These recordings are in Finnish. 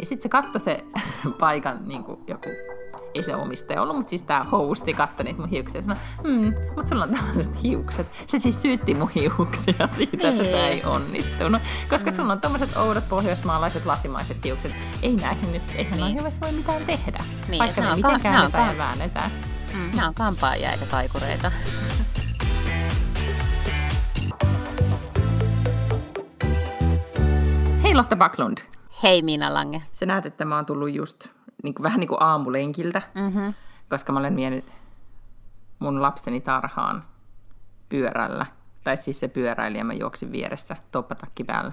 Niin sitten se katsoi se paikan niin kuin joku ei se omistaja ollut, mutta siis tämä hosti katsoi niitä mun hiuksia ja sanoi, hmm, mutta sulla on tällaiset hiukset. Se siis syytti mun hiuksia siitä, niin. että tämä ei onnistunut. Koska mm. sulla on tämmöiset oudot pohjoismaalaiset lasimaiset hiukset. Ei näihin nyt, eihän niin. noin voi mitään tehdä. Niin, vaikka me miten ka- ja väännetään. Mm. Nämä on kampaajia eikä taikureita. Hei Lotta Backlund. Hei Miina Lange. Sä näet, että mä oon tullut just niin kuin, vähän niin kuin aamulenkiltä, mm-hmm. koska mä olen vienyt mun lapseni tarhaan pyörällä. Tai siis se pyöräili ja mä juoksin vieressä toppatakki päällä.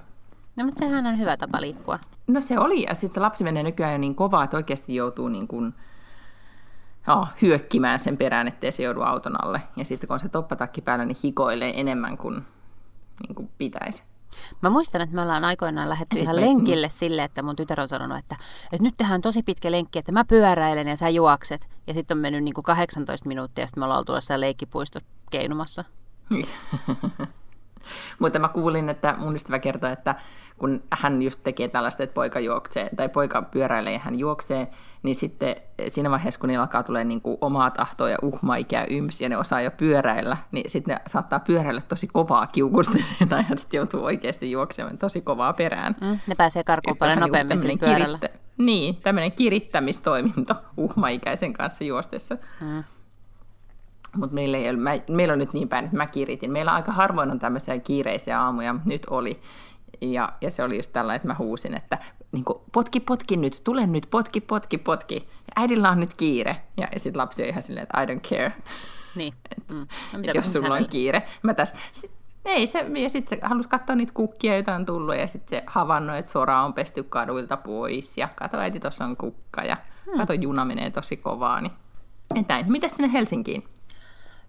No, mutta sehän on hyvä tapa liikkua. No se oli, ja sitten se lapsi menee nykyään jo niin kovaa, että oikeasti joutuu niin kuin, oh, hyökkimään sen perään, ettei se joudu auton alle. Ja sitten kun on se toppatakki päällä, niin hikoilee enemmän kuin, niin kuin pitäisi. Mä muistan, että me ollaan aikoinaan lähdetty ihan lenkille niin. sille, että mun tytär on sanonut, että, että nyt tehdään tosi pitkä lenkki, että mä pyöräilen ja sä juokset. Ja sitten on mennyt niin kuin 18 minuuttia ja sitten me ollaan oltu jossain leikkipuistot keinumassa. Mutta mä kuulin, että mun ystävä kertoi, että kun hän just tekee tällaista, että poika juoksee, tai poika pyöräilee ja hän juoksee, niin sitten siinä vaiheessa, kun niillä alkaa tulee niin kuin omaa tahtoa ja uhmaikää yms, ja ne osaa jo pyöräillä, niin sitten ne saattaa pyöräillä tosi kovaa kiukusta, ja sitten joutuu oikeasti juoksemaan tosi kovaa perään. Mm, ne pääsee karkuun paljon nopeammin sillä pyörällä. Kirittä, niin, tämmöinen kirittämistoiminto uhmaikäisen kanssa juostessa. Mm. Mutta meillä, ei ole, mä, meillä on nyt niin päin, että mä kiritin. Meillä aika harvoin on tämmöisiä kiireisiä aamuja, mutta nyt oli. Ja, ja se oli just tällä, että mä huusin, että niin kuin, potki, potki nyt, tule nyt, potki, potki, potki. Ja äidillä on nyt kiire. Ja, ja sitten lapsi on ihan silleen, että I don't care. Niin. Mm. No, mitä jos sulla on kiire. Mä tässä, ei se, ja sitten se halusi katsoa niitä kukkia, joita on tullut, ja sitten se havainnoi, että sora on pesty kaduilta pois, ja kato, äiti, tuossa on kukka, ja hmm. kato, juna menee tosi kovaa, niin et näin. Mitäs sinne Helsinkiin?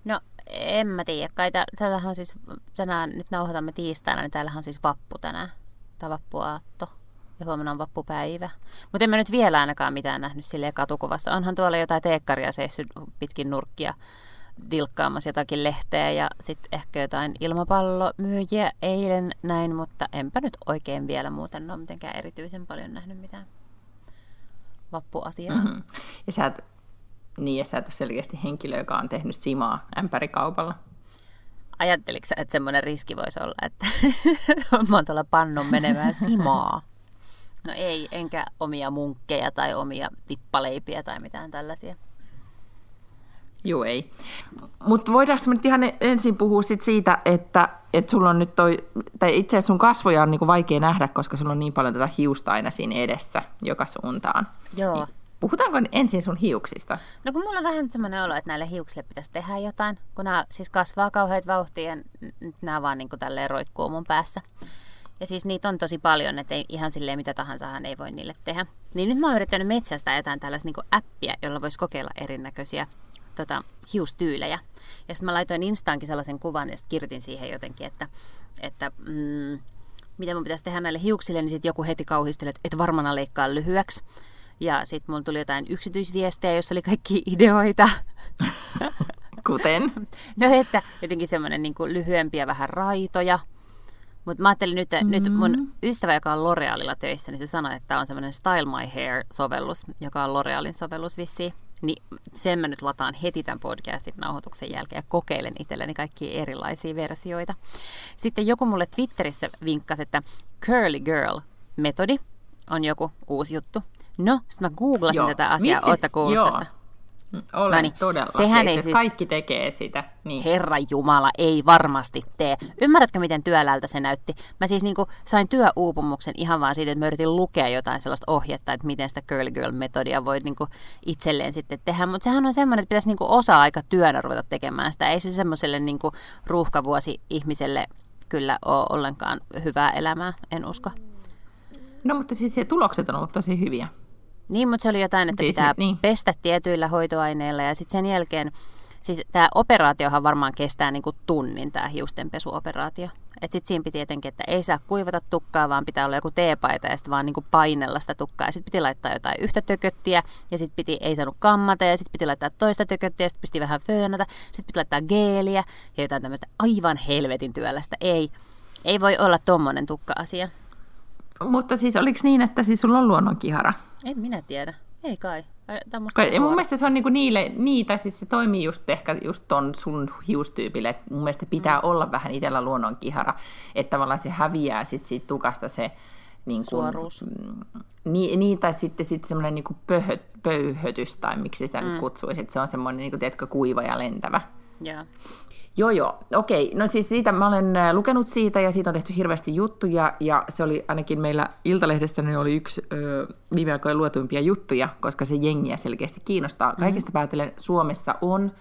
No en mä tiedä. Kai täällähän on siis, tänään nyt nauhoitamme tiistaina, niin täällähän on siis vappu tänään. Tai vappuaatto. Ja huomenna on vappupäivä. Mutta en mä nyt vielä ainakaan mitään nähnyt silleen katukuvassa. Onhan tuolla jotain teekkaria seissyt pitkin nurkkia dilkkaamassa jotakin lehteä ja sitten ehkä jotain ilmapallomyyjiä eilen näin, mutta enpä nyt oikein vielä muuten ole mitenkään erityisen paljon nähnyt mitään vappuasiaa. Mm-hmm. Ja sä et niin, ja sä et ole selkeästi henkilö, joka on tehnyt simaa ämpärikaupalla. Ajatteliko sä, että semmoinen riski voisi olla, että mä oon tuolla pannun menevää simaa? No ei, enkä omia munkkeja tai omia tippaleipiä tai mitään tällaisia. Joo, ei. Mutta voidaanko nyt ihan ensin puhua sit siitä, että, että sulla on nyt toi, tai itse asiassa sun kasvoja on niinku vaikea nähdä, koska sulla on niin paljon tätä hiusta aina siinä edessä joka suuntaan. Joo. Niin Puhutaanko ensin sun hiuksista? No kun mulla on vähän semmoinen olo, että näille hiuksille pitäisi tehdä jotain, kun nämä siis kasvaa kauheat vauhtia ja nyt nämä vaan niin kuin tälleen roikkuu mun päässä. Ja siis niitä on tosi paljon, että ihan silleen mitä tahansa ei voi niille tehdä. Niin nyt mä oon yrittänyt metsästää jotain tällaista niin appia, jolla voisi kokeilla erinäköisiä tota, hiustyylejä. Ja sitten mä laitoin Instaankin sellaisen kuvan ja sitten kirjoitin siihen jotenkin, että, että mm, mitä mun pitäisi tehdä näille hiuksille, niin sitten joku heti kauhisteli, että et varmana leikkaa lyhyeksi. Ja sitten mulla tuli jotain yksityisviestejä, joissa oli kaikki ideoita. Kuten? No että jotenkin semmoinen niin lyhyempiä vähän raitoja. Mutta mä ajattelin nyt, mm-hmm. nyt mun ystävä, joka on L'Orealilla töissä, niin se sanoi, että on semmoinen Style My Hair-sovellus, joka on L'Orealin sovellus vissiin. Niin sen mä nyt lataan heti tämän podcastin nauhoituksen jälkeen ja kokeilen itselleni kaikkia erilaisia versioita. Sitten joku mulle Twitterissä vinkkasi, että Curly Girl-metodi on joku uusi juttu. No, sitten mä googlasin joo. tätä asiaa. Oletko kuullut tästä? Mm, olen no niin, todella. Sehän ei siis... Kaikki tekee sitä. Niin. Herra Jumala, ei varmasti tee. Ymmärrätkö, miten työläältä se näytti? Mä siis niin sain työuupumuksen ihan vaan siitä, että mä yritin lukea jotain sellaista ohjetta, että miten sitä Girl Girl-metodia voi niin itselleen sitten tehdä. Mutta sehän on semmoinen, että pitäisi niin osa-aika työnä ruveta tekemään sitä. Ei se semmoiselle niin ruuhkavuosi ihmiselle kyllä ole ollenkaan hyvää elämää, en usko. No mutta siis se tulokset on ollut tosi hyviä. Niin, mutta se oli jotain, että siis pitää niin. pestä tietyillä hoitoaineilla ja sitten sen jälkeen, siis tämä operaatiohan varmaan kestää niinku tunnin tämä hiustenpesuoperaatio. Että sitten siinä piti tietenkin, että ei saa kuivata tukkaa, vaan pitää olla joku teepaita ja sitten vaan niinku painella sitä tukkaa. Ja sitten piti laittaa jotain yhtä tököttiä ja sitten piti, ei saanut kammata ja sitten piti laittaa toista tököttiä ja sitten piti vähän föönata. Sitten piti laittaa geeliä ja jotain tämmöistä aivan helvetin työlästä. Ei, ei voi olla tommonen tukka-asia. Mutta siis oliko niin, että siis sulla on luonnonkihara? En minä tiedä. Ei kai. Ja mun mielestä se on niinku niille, niitä, siis se toimii just ehkä just ton sun hiustyypille. Et mun mielestä pitää mm. olla vähän itsellä luonnonkihara, että tavallaan se häviää sit siitä tukasta se niin kuin, Suoruus. Niin, niin, tai sitten sit semmoinen niin pöhöt, pöyhötys, tai miksi sitä mm. nyt kutsuisi, että se on semmoinen niin kuin, tiedätkö, kuiva ja lentävä. Yeah. Joo, joo. Okei. No siis siitä mä olen äh, lukenut siitä ja siitä on tehty hirveästi juttuja ja se oli ainakin meillä Iltalehdessä niin oli yksi ö, viime aikoina luetuimpia juttuja, koska se jengiä selkeästi kiinnostaa. Mm-hmm. Kaikesta päätellen Suomessa on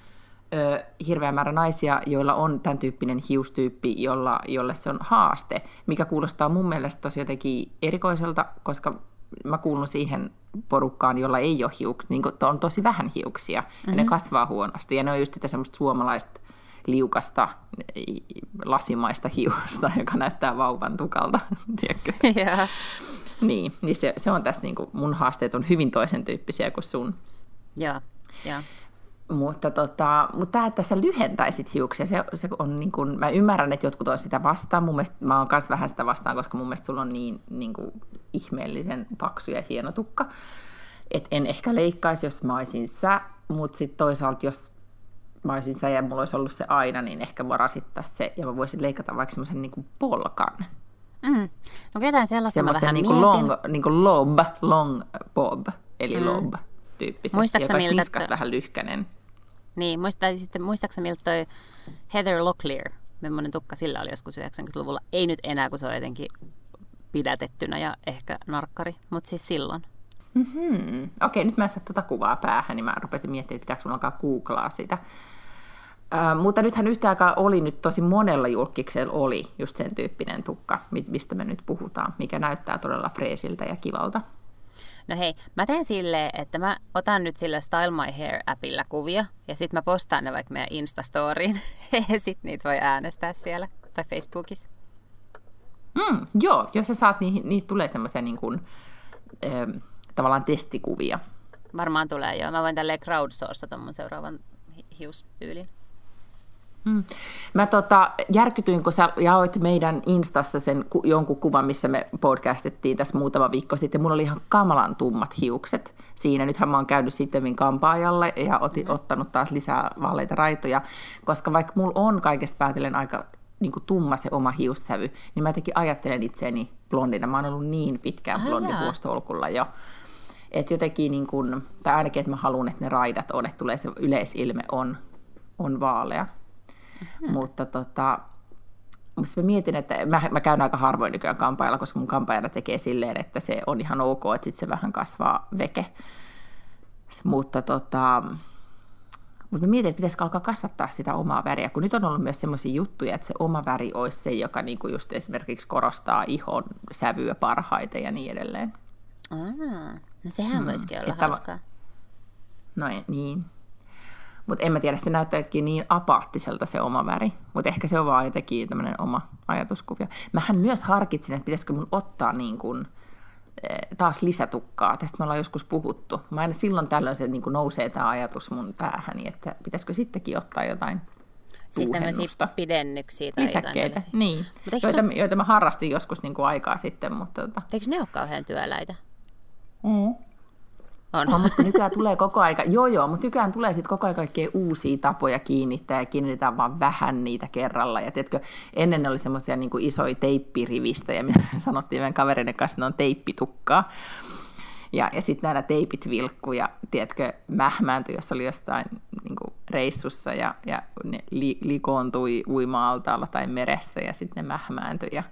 ö, hirveä määrä naisia, joilla on tämän tyyppinen hiustyyppi, jolla, jolle se on haaste, mikä kuulostaa mun mielestä tosi jotenkin erikoiselta, koska mä kuulun siihen porukkaan, jolla ei ole hiuksia, niin on tosi vähän hiuksia, mm-hmm. ja ne mm-hmm. kasvaa huonosti, ja ne on just sitä semmoista suomalaista liukasta lasimaista hiusta, joka näyttää vauvan tukalta, tiedätkö? Yeah. Niin, niin se, se on tässä, niin kuin, mun haasteet on hyvin toisen tyyppisiä kuin sun. Joo, joo. Mutta, tota, mutta tämä, että sä lyhentäisit hiuksia, se, se on niin kuin, mä ymmärrän, että jotkut on sitä vastaan. Mun mielestä, mä oon myös vähän sitä vastaan, koska mun mielestä sulla on niin, niin kuin, ihmeellisen paksu ja hieno tukka. Et en ehkä leikkaisi, jos mä olisin sä, mutta sitten toisaalta, jos mä olisin sä ja mulla olisi ollut se aina, niin ehkä mua rasittaisi se ja mä voisin leikata vaikka semmoisen niin polkan. Mm. No jotain sellaista mä vähän niin kuin long, niin kuin lob, long bob, eli mm. lob tyyppisesti, joka miltä, että... vähän lyhkänen. Niin, muista, sitten muistaakseni miltä toi Heather Locklear, millainen tukka sillä oli joskus 90-luvulla. Ei nyt enää, kun se on jotenkin pidätettynä ja ehkä narkkari, mutta siis silloin. Mm-hmm. Okei, nyt mä en tuota kuvaa päähän, niin mä rupesin miettimään, että pitääkö sun alkaa googlaa sitä. Äh, mutta nythän yhtä aikaa oli nyt tosi monella julkiksella oli just sen tyyppinen tukka, mistä me nyt puhutaan, mikä näyttää todella freesiltä ja kivalta. No hei, mä teen silleen, että mä otan nyt sillä Style My Hair-appilla kuvia, ja sitten mä postaan ne vaikka meidän Instastoriin, ja sitten niitä voi äänestää siellä, tai Facebookissa. Mm, joo, jos sä saat, niin niitä tulee semmoisia niin kuin, ähm, tavallaan testikuvia. Varmaan tulee, joo. Mä voin tälleen crowdsourcata mun seuraavan hiustyylin. Hmm. Mä tota, järkytyin, kun sä jaoit meidän Instassa sen ku, jonkun kuvan, missä me podcastettiin tässä muutama viikko sitten. Mulla oli ihan kamalan tummat hiukset siinä. Nythän mä oon käynyt sitten kampaajalle ja otin, mm-hmm. ottanut taas lisää vaaleita raitoja, koska vaikka mulla on kaikesta päätellen aika niin kuin tumma se oma hiussävy, niin mä jotenkin ajattelen itseäni blondina. Mä oon ollut niin pitkään blondi vuostolkulla jo. Että jotenkin, niin kuin, tai ainakin, että mä haluan, että ne raidat on, että tulee se yleisilme on, on vaalea. Mm-hmm. Mutta tota, mutta mä mietin, että mä, mä käyn aika harvoin nykyään kampaajalla, koska mun kampaajana tekee silleen, että se on ihan ok, että sitten se vähän kasvaa veke. Mutta tota, mutta mä mietin, että pitäisikö alkaa kasvattaa sitä omaa väriä, kun nyt on ollut myös sellaisia juttuja, että se oma väri olisi se, joka niinku just esimerkiksi korostaa ihon sävyä parhaiten ja niin edelleen. Ah, no sehän mm. voisikin olla hauskaa. No niin. Mutta en mä tiedä, se näyttääkin niin apaattiselta se oma väri. Mutta ehkä se on vaan jotenkin tämmöinen oma ajatuskuvio. Mähän myös harkitsin, että pitäisikö mun ottaa niin kuin, eh, taas lisätukkaa. Tästä me ollaan joskus puhuttu. Mä aina silloin tällöin se niin kuin nousee tämä ajatus mun päähäni, että pitäisikö sittenkin ottaa jotain Siis tämmöisiä pidennyksiä tai Lisäkkeitä, jotain niin. Joita, ne... joita mä harrastin joskus niin kuin aikaa sitten. Mutta tota... Eikö ne ole kauhean työläitä? Mm. On. No, mutta nykyään tulee koko aika, joo joo, mutta nykyään tulee sitten koko ajan kaikkea uusia tapoja kiinnittää ja kiinnitetään vaan vähän niitä kerralla. Ja tiedätkö, ennen ne oli semmoisia niin isoja teippirivistöjä, mitä sanottiin meidän kavereiden kanssa, että ne on teippitukkaa. Ja, ja sitten näillä teipit vilkku ja tiedätkö, mähmääntyi, jos oli jostain niin kuin reissussa ja, ja ne li, likoontui uima-altaalla tai meressä ja sitten ne mähmääntyi ja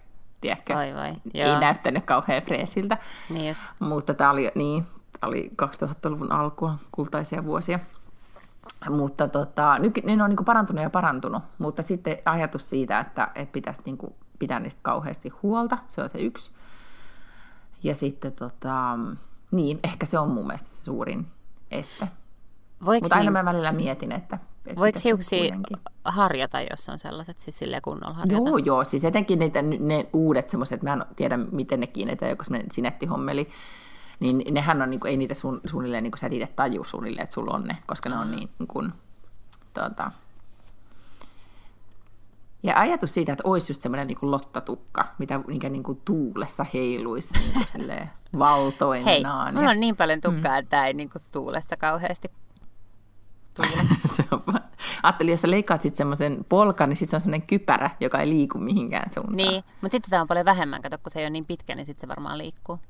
tiedätkö, vai vai. ei näyttänyt kauhean freesiltä. Niin just. Mutta tämä oli, niin, oli 2000-luvun alkua, kultaisia vuosia. Mutta tota, nyt ne on niin parantunut ja parantunut, mutta sitten ajatus siitä, että, että pitäisi niin kuin pitää niistä kauheasti huolta, se on se yksi. Ja sitten tota, niin, ehkä se on mun mielestä se suurin este. Voiko Mutta aina niin, mä välillä mietin, että... että voiko hiuksia harjata, jos on sellaiset, siis silleen kunnolla harjata? Joo, joo, siis etenkin niitä, ne uudet semmoiset, mä en tiedä miten ne kiinnitetään, joku semmoinen sinettihommeli, niin nehän on, niin kuin, ei niitä sun, suunnilleen, niin kuin sä itse taju suunnilleen, että sulla on ne, koska ne on niin, niin kuin, tuota, Ja ajatus siitä, että olisi just semmoinen niin lottatukka, mitä, mikä niin kuin tuulessa heiluisi niin valtoinaan. Hei, mulla on niin paljon tukkaa, mm. että ei niin kuin tuulessa kauheasti se on. Ajattelin, jos sä leikkaat sitten semmoisen polkan, niin sitten se on semmoinen kypärä, joka ei liiku mihinkään suuntaan. Niin, mutta sitten tämä on paljon vähemmän, kato, kun se ei ole niin pitkä, niin sitten se varmaan liikkuu.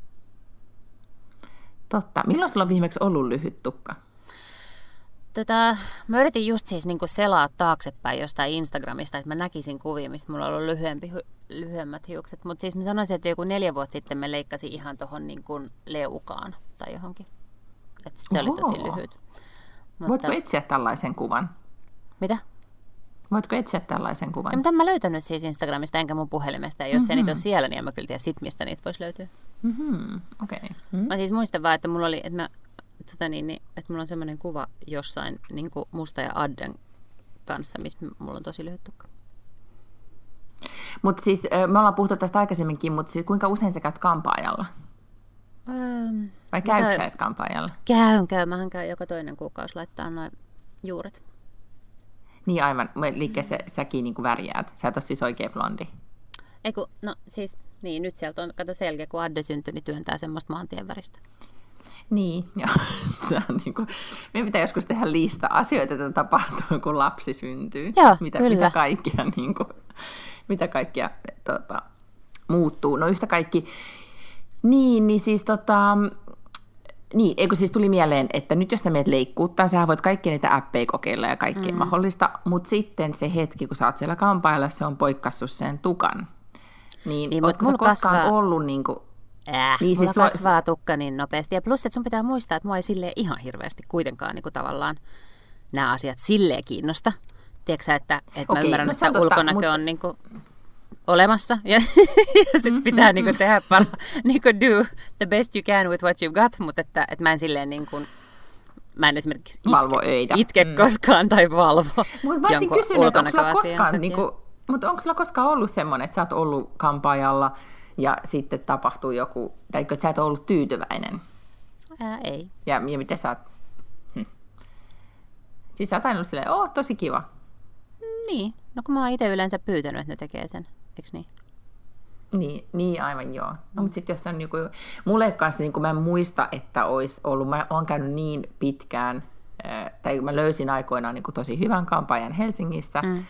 Totta. Milloin sulla on viimeksi ollut lyhyt tukka? Tota, mä yritin just siis niin selaa taaksepäin jostain Instagramista, että mä näkisin kuvia, missä mulla on ollut lyhyempi, lyhyemmät hiukset. Mutta siis mä sanoisin, että joku neljä vuotta sitten mä leikkasin ihan tuohon niin leukaan tai johonkin. Että se Oho. oli tosi lyhyt. Mutta... Voitko etsiä tällaisen kuvan? Mitä? Voitko etsiä tällaisen kuvan? Ja, mutta en mä löytänyt siis Instagramista enkä mun puhelimesta. Ja jos mm-hmm. ei niitä ole siellä, niin en mä kyllä tiedä sit, mistä niitä voisi löytyä. Mm-hmm. Okay. Mm-hmm. Mä siis muistan vaan, että mulla oli, että, mä, tota niin, niin, että mulla on semmoinen kuva jossain niin kuin musta ja Adden kanssa, missä mulla on tosi lyhyt tukka. Mutta siis me ollaan puhuttu tästä aikaisemminkin, mutta siis kuinka usein sä käyt kampaajalla? Ähm, Vai käykö sä edes kampaajalla? Käyn, käyn. Mähän käyn joka toinen kuukausi laittaa noin juuret. Niin aivan. Eli sä, säkin niin värjäät. Sä et ole siis oikein blondi. Eiku, no siis, niin nyt sieltä on, kato selkeä, kun Adde syntyi, niin työntää semmoista maantien väristä. Niin, joo. Tämä on niin kuin, meidän pitää joskus tehdä lista asioita, joita tapahtuu, kun lapsi syntyy. Joo, mitä, kyllä. Mitä kaikkia, niin kuin, mitä kaikkia tota, muuttuu. No yhtä kaikki, niin, niin siis tota, niin, eikö siis tuli mieleen, että nyt jos sä meet leikkuuttaa, sä voit kaikki niitä appeja kokeilla ja kaikkea mm. mahdollista, mutta sitten se hetki, kun sä oot siellä kampailla, se on poikkassut sen tukan. Niin, niin ootko sä koskaan kasvaa... ollut niin kuin, Äh, niin mulla siis kasvaa tukka niin nopeasti. Ja plus, että sun pitää muistaa, että mua ei silleen ihan hirveästi kuitenkaan niin kuin tavallaan nämä asiat silleen kiinnosta. Tiedätkö että, että mä ymmärrän, no että ulkonäkö mutta... on niin kuin olemassa ja, ja sitten pitää niinku tehdä pala, niinku do the best you can with what you've got, mutta että, että mä en silleen niinku, mä en esimerkiksi itke, valvo öitä. itke mm. koskaan tai valvo Mutta mä olisin kysynyt, että onko sulla koskaan, niinku, mutta onko sulla koskaan ollut semmoinen, että sä oot ollut kampaajalla ja sitten tapahtuu joku, tai että sä et ollut tyytyväinen? Ää, ei. Ja, ja miten sä oot? Hm. Siis sä oot aina ollut silleen, oh, tosi kiva. Niin, no kun mä oon itse yleensä pyytänyt, että ne tekee sen eikö niin? Niin, niin aivan joo. No, mutta sitten jos on joku, mulle kanssa niin mä en muista, että olisi ollut, mä oon käynyt niin pitkään, tai mä löysin aikoinaan niin tosi hyvän kampanjan Helsingissä, mm.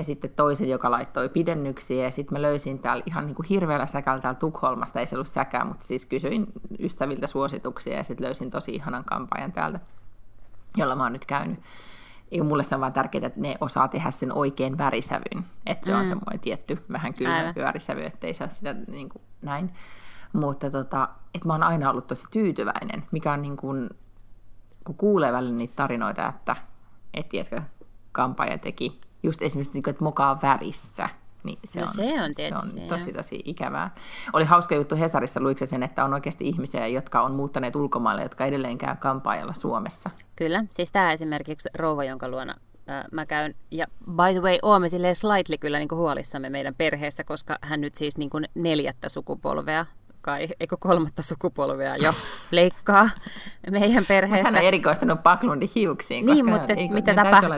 Ja sitten toisen, joka laittoi pidennyksiä, ja sitten mä löysin täällä ihan niin kuin hirveällä säkällä täällä Tukholmasta, ei se ollut säkää, mutta siis kysyin ystäviltä suosituksia, ja sitten löysin tosi ihanan kampanjan täältä, jolla mä oon nyt käynyt. Ja mulle se on vaan tärkeää, että ne osaa tehdä sen oikein värisävyn. Että se mm. on semmoinen tietty vähän kylmempi värisävy, ettei saa sitä niin kuin, näin. Mutta tota, että mä oon aina ollut tosi tyytyväinen, mikä on niin kuin, kun kuulee välillä niitä tarinoita, että et, tiedätkö, kampaaja teki just esimerkiksi, niin kuin, että mokaa värissä, niin se, no, on, se on tietysti. Se on tosi, tosi ikävää. Oli hauska juttu Hesarissa, luikse sen, että on oikeasti ihmisiä, jotka on muuttaneet ulkomaille, jotka edelleen käy kampaajalla Suomessa. Kyllä, siis tämä esimerkiksi rouva, jonka luona äh, mä käyn. Ja by the way, olemme silleen slightly kyllä niin kuin huolissamme meidän perheessä, koska hän nyt siis niin kuin neljättä sukupolvea kai, eikö kolmatta sukupolvea jo leikkaa meidän perheessä. Hän on erikoistunut Paklundin hiuksiin. Niin, mutta ei, mitä tapahtuu?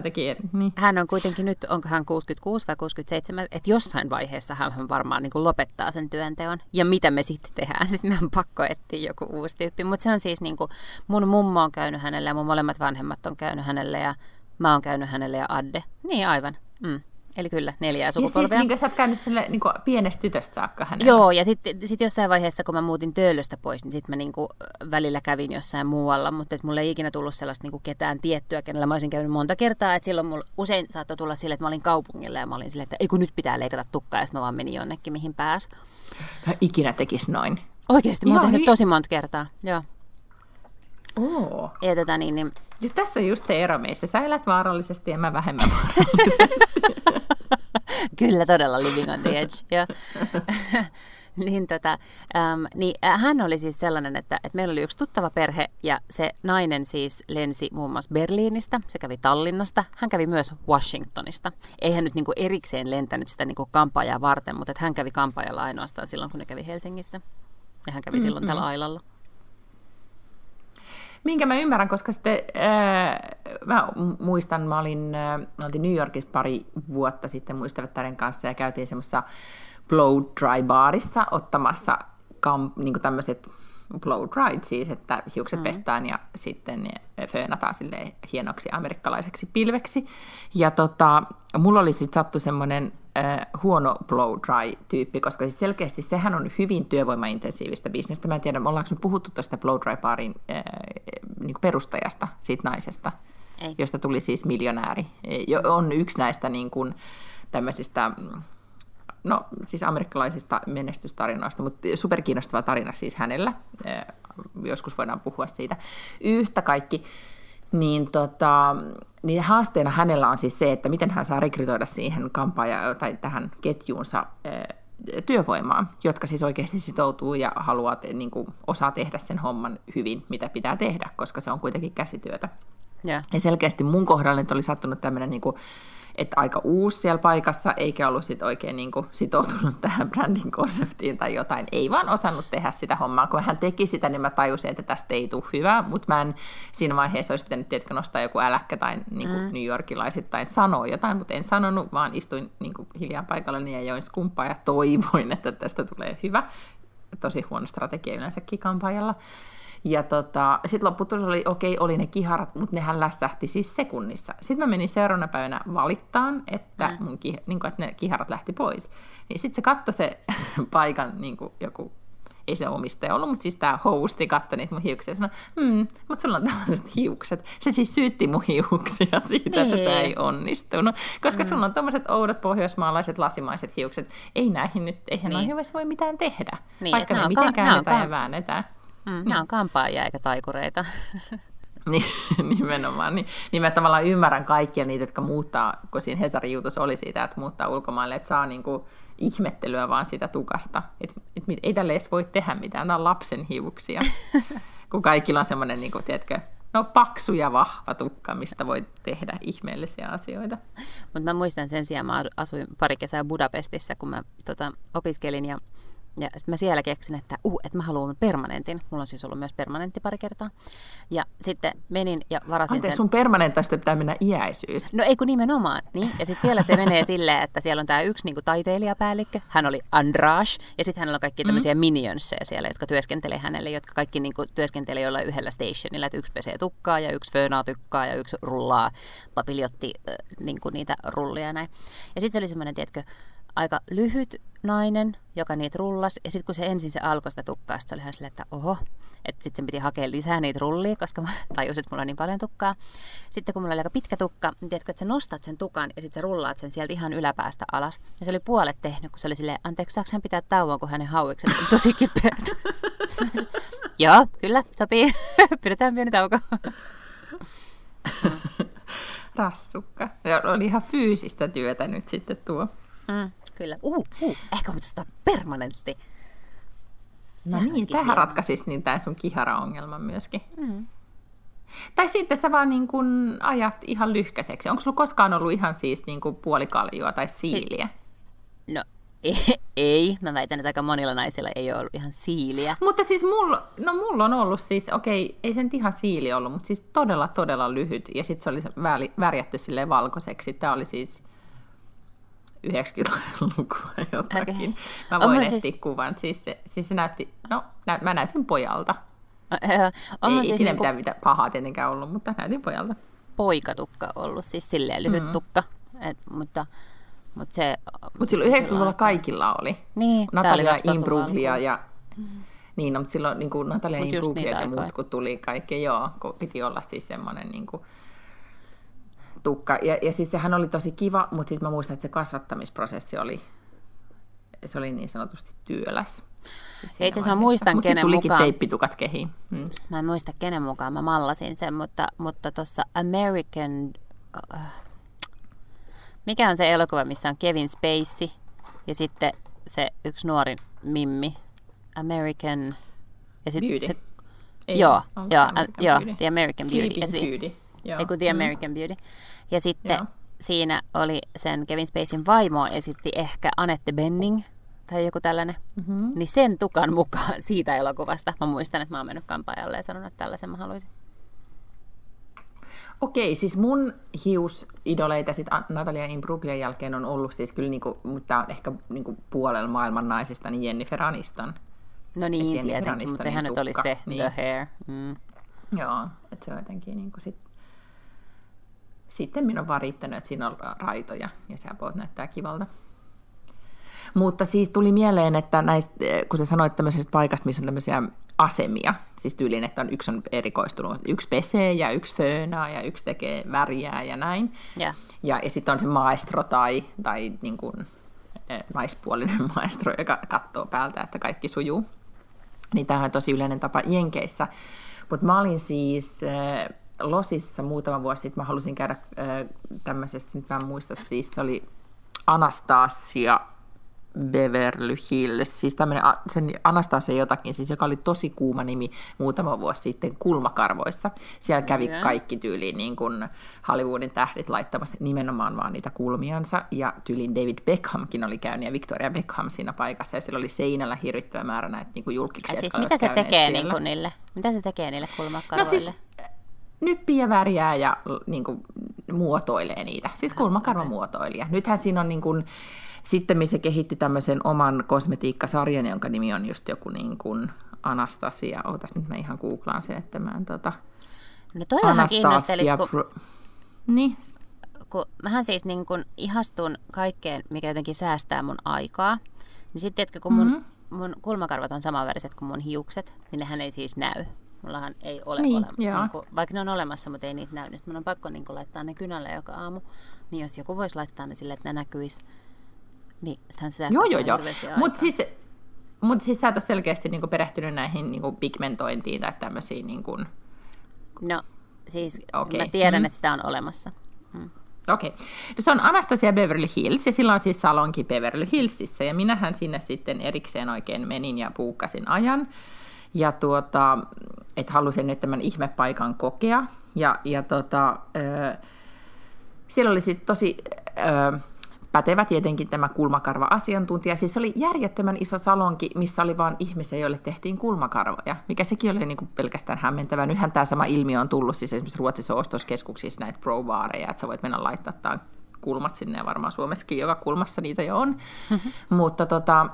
Niin. Hän on kuitenkin nyt, onko hän 66 vai 67, että jossain vaiheessa hän varmaan niin kuin lopettaa sen työnteon. Ja mitä me sitten tehdään? Siis meidän on pakko etsiä joku uusi tyyppi. Mutta se on siis niin kuin, mun mummo on käynyt hänelle ja mun molemmat vanhemmat on käynyt hänelle ja mä oon käynyt hänelle ja Adde. Niin aivan. Mm. Eli kyllä, neljää sukupolvea. Ja siis niin sä oot käynyt sille niin pienestä tytöstä saakka hänellä. Joo, ja sitten sit jossain vaiheessa, kun mä muutin Töölöstä pois, niin sitten mä niin kuin välillä kävin jossain muualla, mutta et mulla ei ikinä tullut sellaista niin kuin ketään tiettyä, kenellä mä olisin käynyt monta kertaa. Et silloin mulla usein saattoi tulla sille, että mä olin kaupungilla ja mä olin silleen, että ei kun nyt pitää leikata tukkaa, ja sitten mä vaan menin jonnekin, mihin pääs. Mä ikinä tekis noin. Oikeasti, mä oon tehnyt tosi monta kertaa, joo. Oo. Ja tota niin, niin Just tässä on just se ero meissä. Sä elät vaarallisesti ja mä vähemmän vaarallisesti. Kyllä, todella living on the edge. Ja, niin, tota, äm, niin, äh, hän oli siis sellainen, että, että meillä oli yksi tuttava perhe ja se nainen siis lensi muun muassa Berliinistä, se kävi Tallinnasta, hän kävi myös Washingtonista. Ei hän nyt niinku erikseen lentänyt sitä niinku kampaajaa varten, mutta hän kävi kampaajalla ainoastaan silloin, kun ne kävi Helsingissä. Ja hän kävi mm, silloin mm. tällä ailalla. Minkä mä ymmärrän, koska sitten äh, mä muistan, mä olin, äh, oltiin New Yorkissa pari vuotta sitten muistavättären kanssa ja käytiin semmoisessa blow dry baarissa ottamassa kam, niin tämmöiset blow dried siis, että hiukset mm. pestään ja sitten ne föönataan sille hienoksi amerikkalaiseksi pilveksi. Ja tota, mulla oli sitten sattu semmoinen äh, huono blow dry tyyppi, koska siis selkeästi sehän on hyvin työvoimaintensiivistä bisnestä. Mä en tiedä, ollaanko me puhuttu tuosta blow dry baarin äh, niin perustajasta, siitä naisesta, Ei. josta tuli siis miljonääri. On yksi näistä niin kuin, tämmöisistä no siis amerikkalaisista menestystarinoista, mutta superkiinnostava tarina siis hänellä. Joskus voidaan puhua siitä. Yhtä kaikki, niin, tota, niin haasteena hänellä on siis se, että miten hän saa rekrytoida siihen kampaaja tai tähän ketjuunsa työvoimaa, jotka siis oikeasti sitoutuu ja haluaa, niin kuin, osaa tehdä sen homman hyvin, mitä pitää tehdä, koska se on kuitenkin käsityötä. Yeah. Ja selkeästi mun kohdalla oli sattunut tämmöinen niin kuin, että aika uusi siellä paikassa, eikä ollut sit oikein niin kuin sitoutunut tähän brändin konseptiin tai jotain. Ei vaan osannut tehdä sitä hommaa. Kun hän teki sitä, niin mä tajusin, että tästä ei tule hyvää, mutta mä en siinä vaiheessa olisi pitänyt tietenkin nostaa joku äläkkä tai niin kuin mm. New Yorkilaiset tai sanoa jotain, mutta en sanonut, vaan istuin niin kuin hiljaa paikallani ja join skumppaa ja toivoin, että tästä tulee hyvä. Tosi huono strategia yleensäkin kampaajalla. Ja tota, sitten lopputulos oli, okei, okay, oli ne kiharat, mutta nehän lässähti siis sekunnissa. Sitten mä menin seuraavana päivänä valittaan, että, mm. mun, niin kuin, että ne kiharat lähti pois. Niin sitten se katsoi se paikan niin kuin joku ei se omistaja ollut, mutta siis tämä hosti katsoi niitä mun hiuksia ja sanoi, hmm, mutta sulla on tällaiset hiukset. Se siis syytti mun hiuksia siitä, niin. että tämä ei onnistunut. Koska mm. sulla on tämmöiset oudot pohjoismaalaiset lasimaiset hiukset. Ei näihin nyt, eihän niin. noihin voi mitään tehdä. Niin, vaikka me miten käännetään ja väännetään. Mm, nämä on kampaajia eikä taikureita. Niin, nimenomaan. Niin, niin mä tavallaan ymmärrän kaikkia niitä, jotka muuttaa, kun siinä Hesarin jutussa oli siitä, että muuttaa ulkomaille, että saa niinku ihmettelyä vaan siitä tukasta. Että et, ei tälle edes voi tehdä mitään, nämä on lapsen hiuksia. kun kaikilla on semmoinen, niinku, tiedätkö, no paksu ja vahva tukka, mistä voi tehdä ihmeellisiä asioita. Mutta mä muistan sen sijaan, mä asuin pari kesää Budapestissa, kun mä tota, opiskelin ja ja sitten mä siellä keksin, että, uh, että mä haluan permanentin. Mulla on siis ollut myös permanentti pari kertaa. Ja sitten menin ja varasin Anteeksi, sen. sun permanentista pitää mennä iäisyys. No ei kun nimenomaan. Niin. Ja sitten siellä se menee silleen, että siellä on tämä yksi niinku taiteilijapäällikkö. Hän oli Andrash. Ja sitten hänellä on kaikki tämmöisiä mm. minionsseja siellä, jotka työskentelee hänelle, jotka kaikki niinku työskentelee jollain yhdellä stationilla. Että yksi pesee tukkaa ja yksi föönaa tykkaa ja yksi rullaa papiljotti äh, niinku niitä rullia ja näin. Ja sitten se oli semmoinen, tiedätkö, aika lyhyt nainen, joka niitä rullas. Ja sitten kun se ensin se alkoi sitä tukkaa, se oli ihan silleen, että oho. Että sitten piti hakea lisää niitä rullia, koska mä tajusin, että mulla on niin paljon tukkaa. Sitten kun mulla oli aika pitkä tukka, niin tiedätkö, että sä nostat sen tukan ja sitten sä rullaat sen sieltä ihan yläpäästä alas. Ja se oli puolet tehnyt, kun se oli silleen, anteeksi, saako hän pitää tauon, kun hänen hauikset on tosi kipeät. Joo, kyllä, sopii. Pidetään pieni tauko. Rassukka. Ja oli ihan fyysistä työtä nyt sitten tuo. Mm. Kyllä. Uh, uh, ehkä voitaisiin permanentti. No Sehän niin, tähän ratkaisisi niin tämä sun kihara-ongelma myöskin. Mm. Tai sitten sä vaan niin kun ajat ihan lyhkäiseksi. Onko sulla koskaan ollut ihan siis niin kuin puolikaljua tai siiliä? Si- no ei, ei, mä väitän, että aika monilla naisilla ei ole ollut ihan siiliä. Mutta siis mulla, no mulla on ollut siis, okei, ei sen ihan siili ollut, mutta siis todella, todella lyhyt. Ja sitten se oli värjätty silleen valkoiseksi. Tämä oli siis 90-lukua jotakin. Okay. Mä voin etsiä siis... kuvan. Siis se, siis se näytti, no nä, mä näytin pojalta. On ei, ei siis siinä niinku... mitään pahaa tietenkään ollut, mutta näytin pojalta. Poikatukka ollut, siis silleen lyhyt mm. tukka. Et, mutta, mutta se... Mutta silloin 90-luvulla kaikilla oli. Niin, Natalia Imbruglia ja... Mm. Niin, no, mutta silloin niin kuin Natalia Imbruglia ja muut, kun tuli kaikki, joo, kun piti olla siis semmoinen niin kuin, tukka. Ja, ja siis sehän oli tosi kiva, mutta sitten mä muistan, että se kasvattamisprosessi oli, se oli niin sanotusti työläs. Ja itse asiassa mä muistan, Mut kenen mukaan... teippitukat kehiin. Hmm. Mä en muista, kenen mukaan mä mallasin sen, mutta tuossa mutta American... Uh, mikä on se elokuva, missä on Kevin Spacey ja sitten se yksi nuori Mimmi? American... Ja sit Beauty. Se, Ei, joo, joo, joo, The American Beauty. Ja si- Beauty. Joo. Ei kun The mm. American mm. Beauty. Ja sitten Joo. siinä oli sen Kevin Spacein vaimo esitti ehkä Anette Benning tai joku tällainen. Mm-hmm. Niin sen tukan mukaan siitä elokuvasta mä muistan, että mä oon mennyt kampaajalle ja sanonut, että tällaisen mä haluaisin. Okei, siis mun hiusidoleita sit Natalia Imbruglia jälkeen on ollut siis kyllä, niinku, mutta on ehkä niinku puolella maailman naisista, niin Jennifer Aniston. No niin, tietenkin, mutta sehän nyt oli se, niin. the hair. Mm. Joo, että se on jotenkin niinku sit... Sitten minä on varittänyt, että siinä on raitoja ja se about näyttää kivalta. Mutta siis tuli mieleen, että näistä, kun sä sanoit tämmöisestä paikasta, missä on tämmöisiä asemia, siis tyyliin, että on, yksi on erikoistunut, yksi pesee ja yksi föönaa ja yksi tekee väriä ja näin. Yeah. Ja, ja sitten on se maestro tai, tai niin kuin, naispuolinen maestro, joka katsoo päältä, että kaikki sujuu. Niin tämä on tosi yleinen tapa Jenkeissä. Mutta mä olin siis äh, Losissa muutama vuosi sitten, mä halusin käydä äh, tämmöisessä, nyt mä en muista, siis se oli Anastasia Beverly Hills, siis tämmöinen, sen Anastasia jotakin, siis joka oli tosi kuuma nimi muutama vuosi sitten kulmakarvoissa. Siellä kävi okay. kaikki tyyliin niin kuin Hollywoodin tähdit laittamassa nimenomaan vaan niitä kulmiansa, ja tyyliin David Beckhamkin oli käynyt, ja Victoria Beckham siinä paikassa, ja siellä oli seinällä hirvittävä määrä näitä niin kuin julkiksi. siis mitä se tekee niin kuin niille? Mitä se tekee niille kulmakarvoille? No siis, nyppiä värjää ja niin kuin, muotoilee niitä. Siis kulmakarvamuotoilija. Nythän siinä on niin kuin, sitten missä kehitti tämmöisen oman kosmetiikkasarjan, jonka nimi on just joku niin kuin Anastasia. Ootas nyt mä ihan googlaan sen, että mä en tota... No toi vähän kiinnostelis, kun... Pro... Niin. Kun mähän siis niin kun ihastun kaikkeen, mikä jotenkin säästää mun aikaa. Niin sitten, että kun mun, mm-hmm. mun kulmakarvat on samanväriset kuin mun hiukset, niin nehän ei siis näy. Mullahan ei ole niin, ole, niin kuin, vaikka ne on olemassa, mutta ei niitä näy. Niin mun on pakko niin kuin, laittaa ne kynälle joka aamu. Niin jos joku voisi laittaa ne silleen, että ne näkyisi niin, sehän säästää joo, joo, joo. Mutta siis, mut siis sä et ole selkeästi niinku perehtynyt näihin niinku pigmentointiin tai tämmöisiin... Niinku... No, siis okay. mä tiedän, mm. että sitä on olemassa. Mm. Okei. Okay. No se on Anastasia Beverly Hills, ja sillä on siis salonki Beverly Hillsissä, ja minähän sinne sitten erikseen oikein menin ja puukkasin ajan. Ja tuota, että halusin nyt tämän ihmepaikan kokea. Ja, ja tota, ö, siellä oli sitten tosi... Ö, pätevä tietenkin tämä kulmakarva-asiantuntija. Siis se oli järjettömän iso salonki, missä oli vain ihmisiä, joille tehtiin kulmakarvoja, mikä sekin oli niin kuin pelkästään hämmentävä. Nythän tämä sama ilmiö on tullut siis esimerkiksi Ruotsissa ostoskeskuksissa näitä pro että sä voit mennä laittaa kulmat sinne ja varmaan Suomessakin joka kulmassa niitä jo on. mutta tota,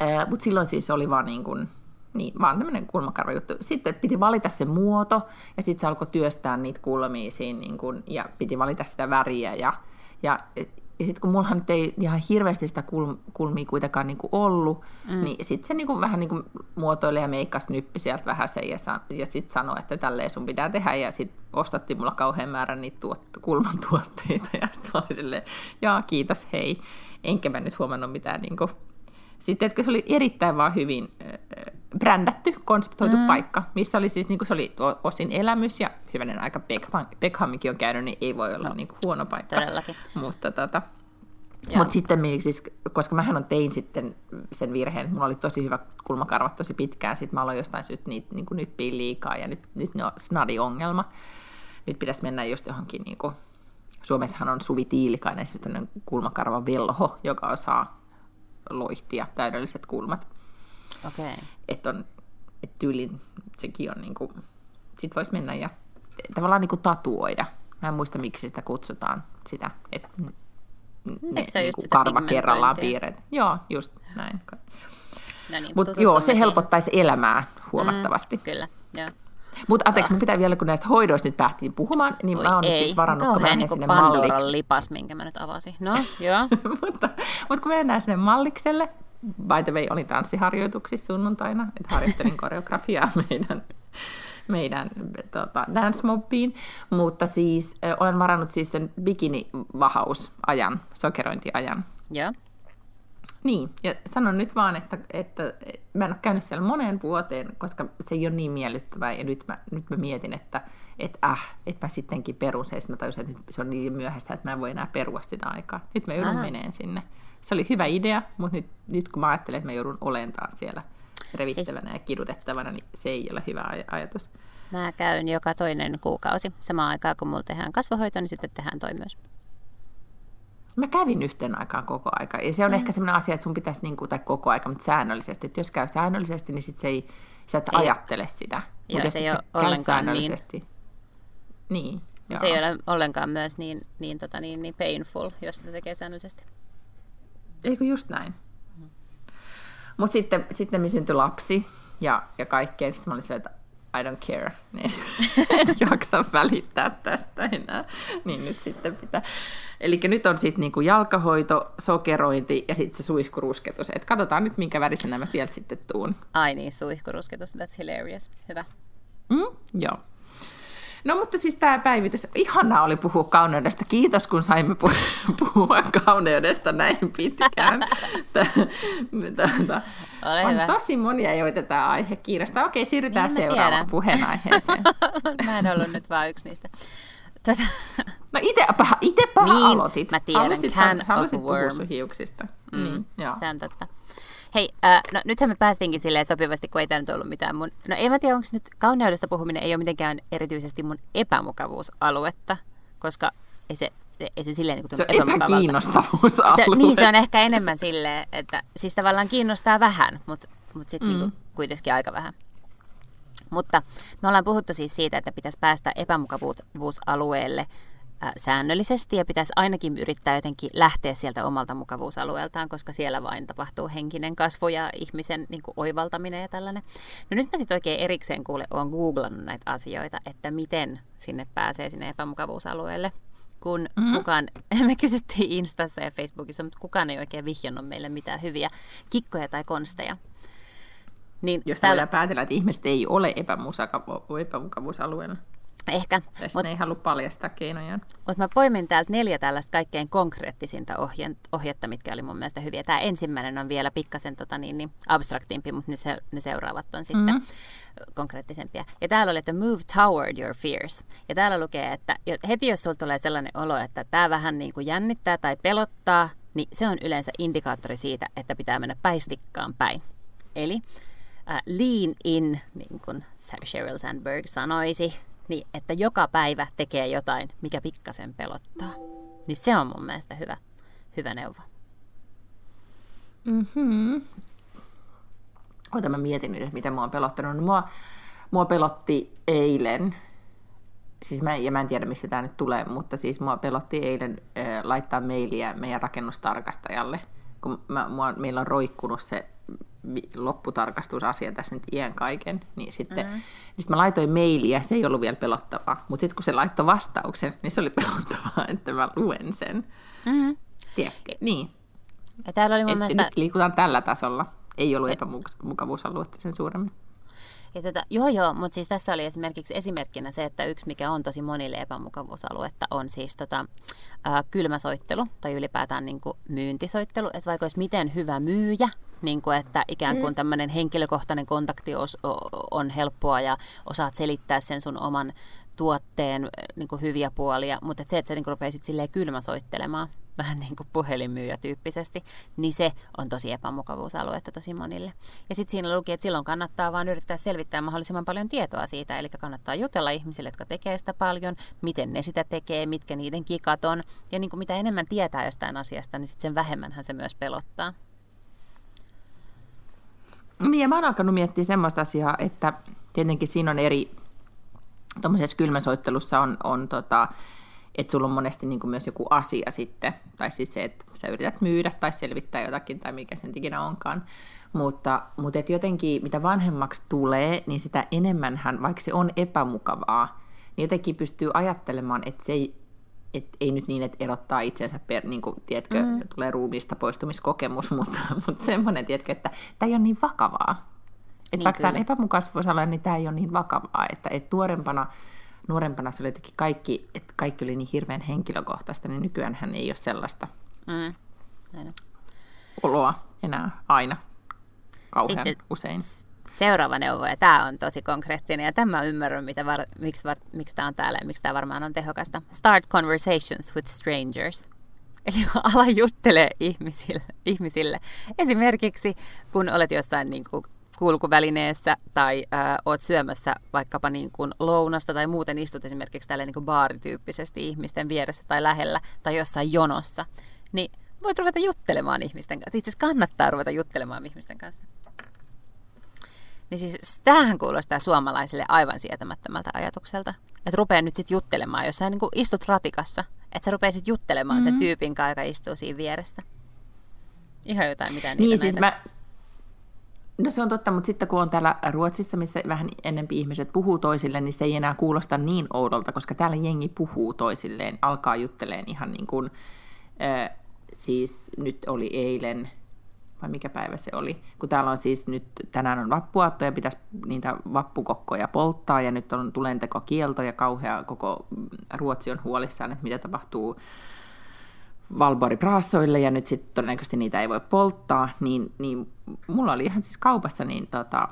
ää, mut silloin siis oli vaan niin kuin, niin, vaan tämmöinen kulmakarvajuttu. Sitten piti valita se muoto, ja sitten se alkoi työstää niitä kulmia siinä, niin kun, ja piti valita sitä väriä, ja, ja ja sitten kun mullahan nyt ei ihan hirveästi sitä kulm, kulmia kuitenkaan niin ollut, mm. niin sitten se niin kuin vähän niin kuin muotoilee ja meikkasi nyppi sieltä vähän sen ja, san, ja sitten sanoi, että tälleen sun pitää tehdä. Ja sitten ostatti mulla kauhean määrän niitä tuot, kulman tuotteita ja sitten oli silleen, jaa kiitos, hei. Enkä mä nyt huomannut mitään niin sitten, että se oli erittäin vaan hyvin brändätty, konseptoitu mm. paikka, missä oli siis, niin kuin se oli osin elämys, ja hyvänen aika Beckham, Beckhamkin on käynyt, niin ei voi olla no, niin kuin huono paikka. Todellakin. Mutta tota, mutta sitten, siis, koska mähän on tein sitten sen virheen, mulla oli tosi hyvä kulmakarvat tosi pitkään, sitten mä aloin jostain syystä niitä niin nyppiin liikaa, ja nyt, nyt ne on snadi-ongelma. Nyt pitäisi mennä just johonkin, niin kuin, Suomessahan on Suvi Tiilikainen, siis kulmakarva velho, joka osaa loihtia, täydelliset kulmat. Okei. Okay. Että on, et tyylin, sekin on niinku, sit voisi mennä ja tavallaan niinku tatuoida. Mä en muista, miksi sitä kutsutaan sitä, että ne niinku karva kerrallaan piirret. Joo, just näin. No niin, Mutta joo, se helpottaisi elämää huomattavasti. Mm, kyllä, joo. Mutta anteeksi, oh. pitää vielä, kun näistä hoidoista nyt päähtiin puhumaan, niin Oi, mä oon ei. nyt siis varannut, kun mä niin sinne malliksi. lipas, minkä mä nyt avasin. No, joo. mutta, mutta kun mennään sinne mallikselle, by the way, olin tanssiharjoituksissa sunnuntaina, että harjoittelin koreografiaa meidän meidän tota, dance mobbiin, mutta siis äh, olen varannut siis sen bikinivahausajan, sokerointiajan. Joo. Niin, ja sanon nyt vaan, että, että mä en ole käynyt siellä moneen vuoteen, koska se ei ole niin miellyttävää, ja nyt mä, nyt mä mietin, että että äh, että mä sittenkin perun sen, mä tajusin, että se on niin myöhäistä, että mä en voi enää perua sitä aikaa. Nyt mä joudun meneen sinne. Se oli hyvä idea, mutta nyt, nyt kun mä ajattelen, että mä joudun olentaan siellä revittävänä siis... ja kidutettavana, niin se ei ole hyvä aj- ajatus. Mä käyn joka toinen kuukausi. Samaan aikaan, kun mulla tehdään kasvohoito, niin sitten tehdään toi myös. Mä kävin yhteen aikaan koko aika. Ja se on mm. ehkä sellainen asia, että sun pitäisi, niin kuin, tai koko aika, mutta säännöllisesti. Että jos käy säännöllisesti, niin sit se ei, sä et ei. ajattele sitä. Joo, se ei ole ollenkaan niin. Niin. Joo. Se ei ole ollenkaan myös niin, niin, tota, niin, niin painful, jos sitä tekee säännöllisesti. Eikö just näin? Mutta sitten, sitten me syntyi lapsi ja, ja kaikkea. Sitten mä olin silleen, että I don't care. Niin, en jaksa välittää tästä enää. Niin nyt sitten pitää. Eli nyt on sitten niinku jalkahoito, sokerointi ja sitten se suihkurusketus. Et katsotaan nyt, minkä värisenä mä sieltä sitten tuun. Ai niin, suihkurusketus. That's hilarious. Hyvä. Mm, joo. No mutta siis tämä päivitys, ihanaa oli puhua kauneudesta. Kiitos kun saimme puhua kauneudesta näin pitkään. Ole on hyvä. tosi monia, joita tämä aihe kiinnostaa. Okei, siirrytään niin, seuraavaan puheenaiheeseen. mä en ollut nyt vain yksi niistä. Tätä. No itepä, itepä niin, aloitit. mä tiedän, halusit, can halusit of worms. hiuksista. Mm, niin, joo. Se on totta. Hei, äh, no nythän me päästinkin silleen sopivasti, kun ei tämä nyt ollut mitään mun... No en mä tiedä, onko nyt kauneudesta puhuminen ei ole mitenkään erityisesti mun epämukavuusaluetta, koska ei se, ei se silleen niin Se on epäkiinnostavuusalue. Se, niin, se on ehkä enemmän silleen, että siis tavallaan kiinnostaa vähän, mutta, mutta sitten mm. niin kuitenkin aika vähän. Mutta me ollaan puhuttu siis siitä, että pitäisi päästä epämukavuusalueelle säännöllisesti ja pitäisi ainakin yrittää jotenkin lähteä sieltä omalta mukavuusalueeltaan, koska siellä vain tapahtuu henkinen kasvu ja ihmisen niin kuin, oivaltaminen ja tällainen. No nyt mä sitten oikein erikseen kuule, olen googlannut näitä asioita, että miten sinne pääsee sinne epämukavuusalueelle kun mm-hmm. kukaan, me kysyttiin Instassa ja Facebookissa, mutta kukaan ei oikein vihjannut meille mitään hyviä kikkoja tai konsteja. Niin Jos täällä päätellä, että ihmiset ei ole epämukavuusalueella. Ehkä. Tästä mut, ei halua paljastaa keinojaan. Mutta mä poimin täältä neljä tällaista kaikkein konkreettisinta ohje, ohjetta, mitkä oli mun mielestä hyviä. Tämä ensimmäinen on vielä pikkasen tota, niin, niin abstraktimpi, mutta ne, se, ne seuraavat on sitten mm-hmm. konkreettisempia. Ja täällä oli, että move toward your fears. Ja täällä lukee, että heti jos sulla tulee sellainen olo, että tämä vähän niin kuin jännittää tai pelottaa, niin se on yleensä indikaattori siitä, että pitää mennä päistikkaan päin. Eli uh, lean in, niin kuin Sheryl Sandberg sanoisi, niin että joka päivä tekee jotain, mikä pikkasen pelottaa. Niin se on mun mielestä hyvä, hyvä neuvo. Mm-hmm. Ota mä mietin nyt, mitä mua on pelottanut. Mua, mua pelotti eilen, siis mä, ja mä en tiedä mistä tämä nyt tulee, mutta siis mua pelotti eilen äh, laittaa mailia meidän rakennustarkastajalle, kun mä, mua, meillä on roikkunut se lopputarkastusasia tässä nyt iän kaiken, niin sitten mm. niin sit mä laitoin mailia, se ei ollut vielä pelottavaa, mutta sitten kun se laittoi vastauksen, niin se oli pelottavaa, että mä luen sen. Mm. Tiedätkö? Niin. Ja täällä oli mun Et, mielestä... Nyt liikutaan tällä tasolla. Ei ollut epämukavuusaluetta sen suuremmin. Ja tota, joo, joo, mutta siis tässä oli esimerkiksi esimerkkinä se, että yksi mikä on tosi monille epämukavuusaluetta on siis tota, ää, kylmäsoittelu tai ylipäätään niin kuin myyntisoittelu. Että vaikka olisi miten hyvä myyjä, niin kuin, että ikään kuin mm. tämmöinen henkilökohtainen kontakti on helppoa ja osaat selittää sen sun oman tuotteen niin kuin hyviä puolia, mutta että se, että sä niin rupeisit silleen kylmäsoittelemaan, vähän niin kuin puhelinmyyjä tyyppisesti, niin se on tosi epämukavuusaluetta tosi monille. Ja sitten siinä luki, että silloin kannattaa vaan yrittää selvittää mahdollisimman paljon tietoa siitä, eli kannattaa jutella ihmisille, jotka tekee sitä paljon, miten ne sitä tekee, mitkä niiden kikat on, ja niin kuin mitä enemmän tietää jostain asiasta, niin sitten sen vähemmän se myös pelottaa. Niin, ja mä oon alkanut miettiä semmoista asiaa, että tietenkin siinä on eri, tuommoisessa kylmäsoittelussa on, on tota, että sulla on monesti niin myös joku asia sitten, tai siis se, että sä yrität myydä tai selvittää jotakin tai mikä sen ikinä onkaan. Mutta, mutta et jotenkin mitä vanhemmaksi tulee, niin sitä enemmän vaikka se on epämukavaa, niin jotenkin pystyy ajattelemaan, että se ei, et ei nyt niin, että erottaa itsensä, per, niin kuin, tiedätkö, mm. tulee ruumiista poistumiskokemus, mutta, mutta semmoinen, tiedätkö, että tämä ei ole niin vakavaa. Että niin vaikka tämä on epämukavuusalue, niin tämä ei ole niin vakavaa, että, että tuorempana, nuorempana se oli jotenkin kaikki, että kaikki oli niin hirveän henkilökohtaista, niin nykyään hän ei ole sellaista mm. oloa enää aina kauhean Sitten, usein. Seuraava neuvo, ja tämä on tosi konkreettinen, ja tämä ymmärrän, mitä var, miksi, var, miksi tämä on täällä ja miksi tämä varmaan on tehokasta. Start conversations with strangers. Eli ala juttelee ihmisille, ihmisille. Esimerkiksi kun olet jossain niin kuin kulkuvälineessä tai äh, oot syömässä vaikkapa niin kuin lounasta tai muuten istut esimerkiksi tälle niin baarityyppisesti ihmisten vieressä tai lähellä tai jossain jonossa, niin voit ruveta juttelemaan ihmisten kanssa. Itse asiassa kannattaa ruveta juttelemaan ihmisten kanssa. Niin siis tämähän kuulostaa suomalaisille aivan sietämättömältä ajatukselta. että rupeaa nyt sitten juttelemaan, jos sä niin istut ratikassa, että sä rupeaisit juttelemaan mm-hmm. sen tyypin kanssa, joka istuu siinä vieressä. Ihan jotain, mitä niitä Niin, siis mä, No se on totta, mutta sitten kun on täällä Ruotsissa, missä vähän enempi ihmiset puhuu toisille, niin se ei enää kuulosta niin oudolta, koska täällä jengi puhuu toisilleen, alkaa jutteleen ihan niin kuin, äh, siis nyt oli eilen, vai mikä päivä se oli, kun täällä on siis nyt, tänään on vappuaatto ja pitäisi niitä vappukokkoja polttaa ja nyt on tulentekokielto ja kauhea koko Ruotsi on huolissaan, että mitä tapahtuu Valbori Brassoille ja nyt sitten todennäköisesti niitä ei voi polttaa, niin, niin mulla oli ihan siis kaupassa, niin tota,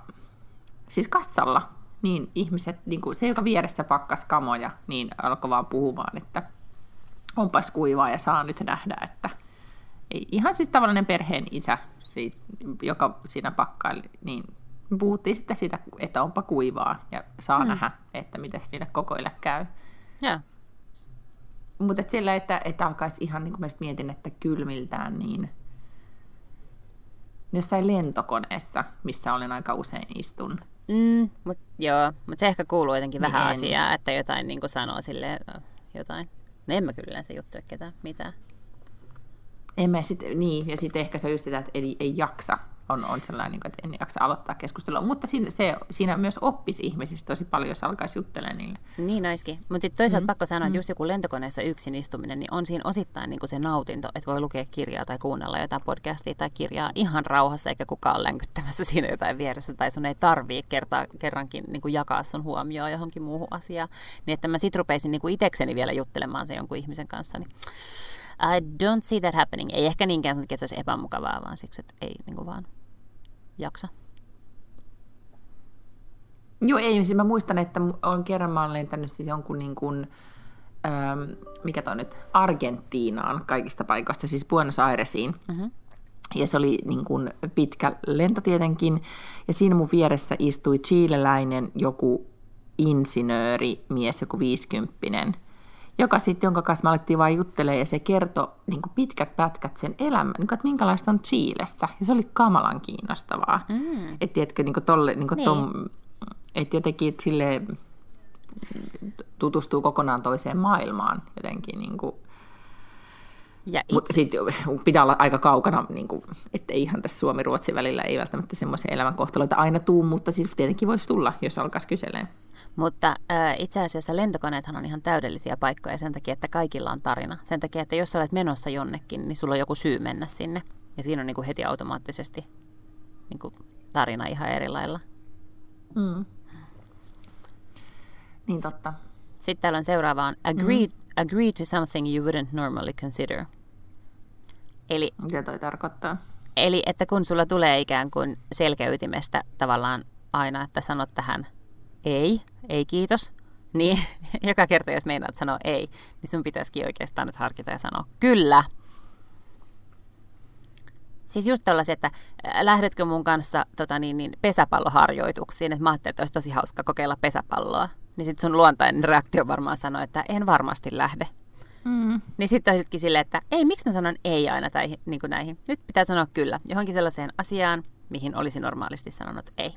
siis kassalla, niin ihmiset, niin kuin se joka vieressä pakkas kamoja, niin alkoi vaan puhumaan, että onpas kuivaa ja saa nyt nähdä, että ei, ihan siis tavallinen perheen isä, joka siinä pakkaili, niin puhuttiin sitten siitä, että onpa kuivaa ja saa hmm. nähdä, että miten niille kokoille käy. Yeah. Mutta sillä, että, että alkaisi ihan, niin kuin mietin, että kylmiltään, niin jossain lentokoneessa, missä olen aika usein istun. Mm, mut, joo, mutta se ehkä kuuluu jotenkin niin vähän en. asiaa, että jotain niin kuin sanoo sille jotain. No en mä kyllä yleensä juttele ketään mitään. En mä sit, niin, ja sitten ehkä se on just sitä, että ei, ei jaksa on, on sellainen, niin että en jaksa aloittaa keskustelua. Mutta siinä, se, siinä myös oppisi ihmisistä tosi paljon, jos alkaisi juttelemaan niille. Niin olisikin. Mutta sitten toisaalta mm. pakko sanoa, että mm. just joku lentokoneessa yksin istuminen, niin on siinä osittain niin kuin se nautinto, että voi lukea kirjaa tai kuunnella jotain podcastia tai kirjaa ihan rauhassa, eikä kukaan länkyttämässä siinä jotain vieressä, tai sun ei tarvii kerta, kerrankin niin kuin jakaa sun huomioon johonkin muuhun asiaan. Niin että mä sitten rupeisin niin kuin itekseni vielä juttelemaan sen jonkun ihmisen kanssa, niin I don't see that happening. Ei ehkä niinkään sen että se olisi epämukavaa, vaan siksi, että ei niin kuin vaan jaksa. Joo, ei. Siis mä muistan, että on kerran mä olen lentänyt siis jonkun niin kuin, ähm, mikä toi nyt, Argentiinaan kaikista paikoista, siis Buenos Airesiin. Mm-hmm. Ja se oli niin kuin pitkä lento tietenkin. Ja siinä mun vieressä istui chileläinen joku insinööri, mies, joku viisikymppinen – joka sitten, jonka kanssa me alettiin vain juttelemaan, ja se kertoi niin pitkät pätkät sen elämän, niin kuin, että minkälaista on Chiilessä. Ja se oli kamalan kiinnostavaa. Mm. Että tiedätkö, niin tolle, niin niin. Tom, että jotenkin sille tutustuu kokonaan toiseen maailmaan jotenkin. Niin kuin, ja itse... Mutta sitten pitää olla aika kaukana, niin kuin, että ihan tässä Suomi-Ruotsin välillä ei välttämättä semmoisia elämänkohtaloita aina tuu, mutta siis tietenkin voisi tulla, jos alkaisi kyselemään. Mutta äh, itse asiassa lentokoneethan on ihan täydellisiä paikkoja sen takia, että kaikilla on tarina. Sen takia, että jos sä olet menossa jonnekin, niin sulla on joku syy mennä sinne. Ja siinä on niin kuin heti automaattisesti niin kuin tarina ihan eri lailla. Mm. Niin totta. Sitten täällä on seuraavaan. Agree, mm. Agree to something you wouldn't normally consider. Eli, Mitä toi tarkoittaa? Eli että kun sulla tulee ikään kuin selkäytimestä tavallaan aina, että sanot tähän ei, ei kiitos, niin joka kerta jos meinaat sanoa ei, niin sun pitäisikin oikeastaan nyt harkita ja sanoa kyllä. Siis just tällaiset, että lähdetkö mun kanssa tota niin, niin pesäpalloharjoituksiin, että mä ajattelin, että olisi tosi hauska kokeilla pesäpalloa. Niin sitten sun luontainen reaktio varmaan sanoo, että en varmasti lähde. Mm. Niin sitten olisikin silleen, että ei, miksi mä sanon ei aina tai niin kuin näihin. Nyt pitää sanoa kyllä johonkin sellaiseen asiaan, mihin olisi normaalisti sanonut ei.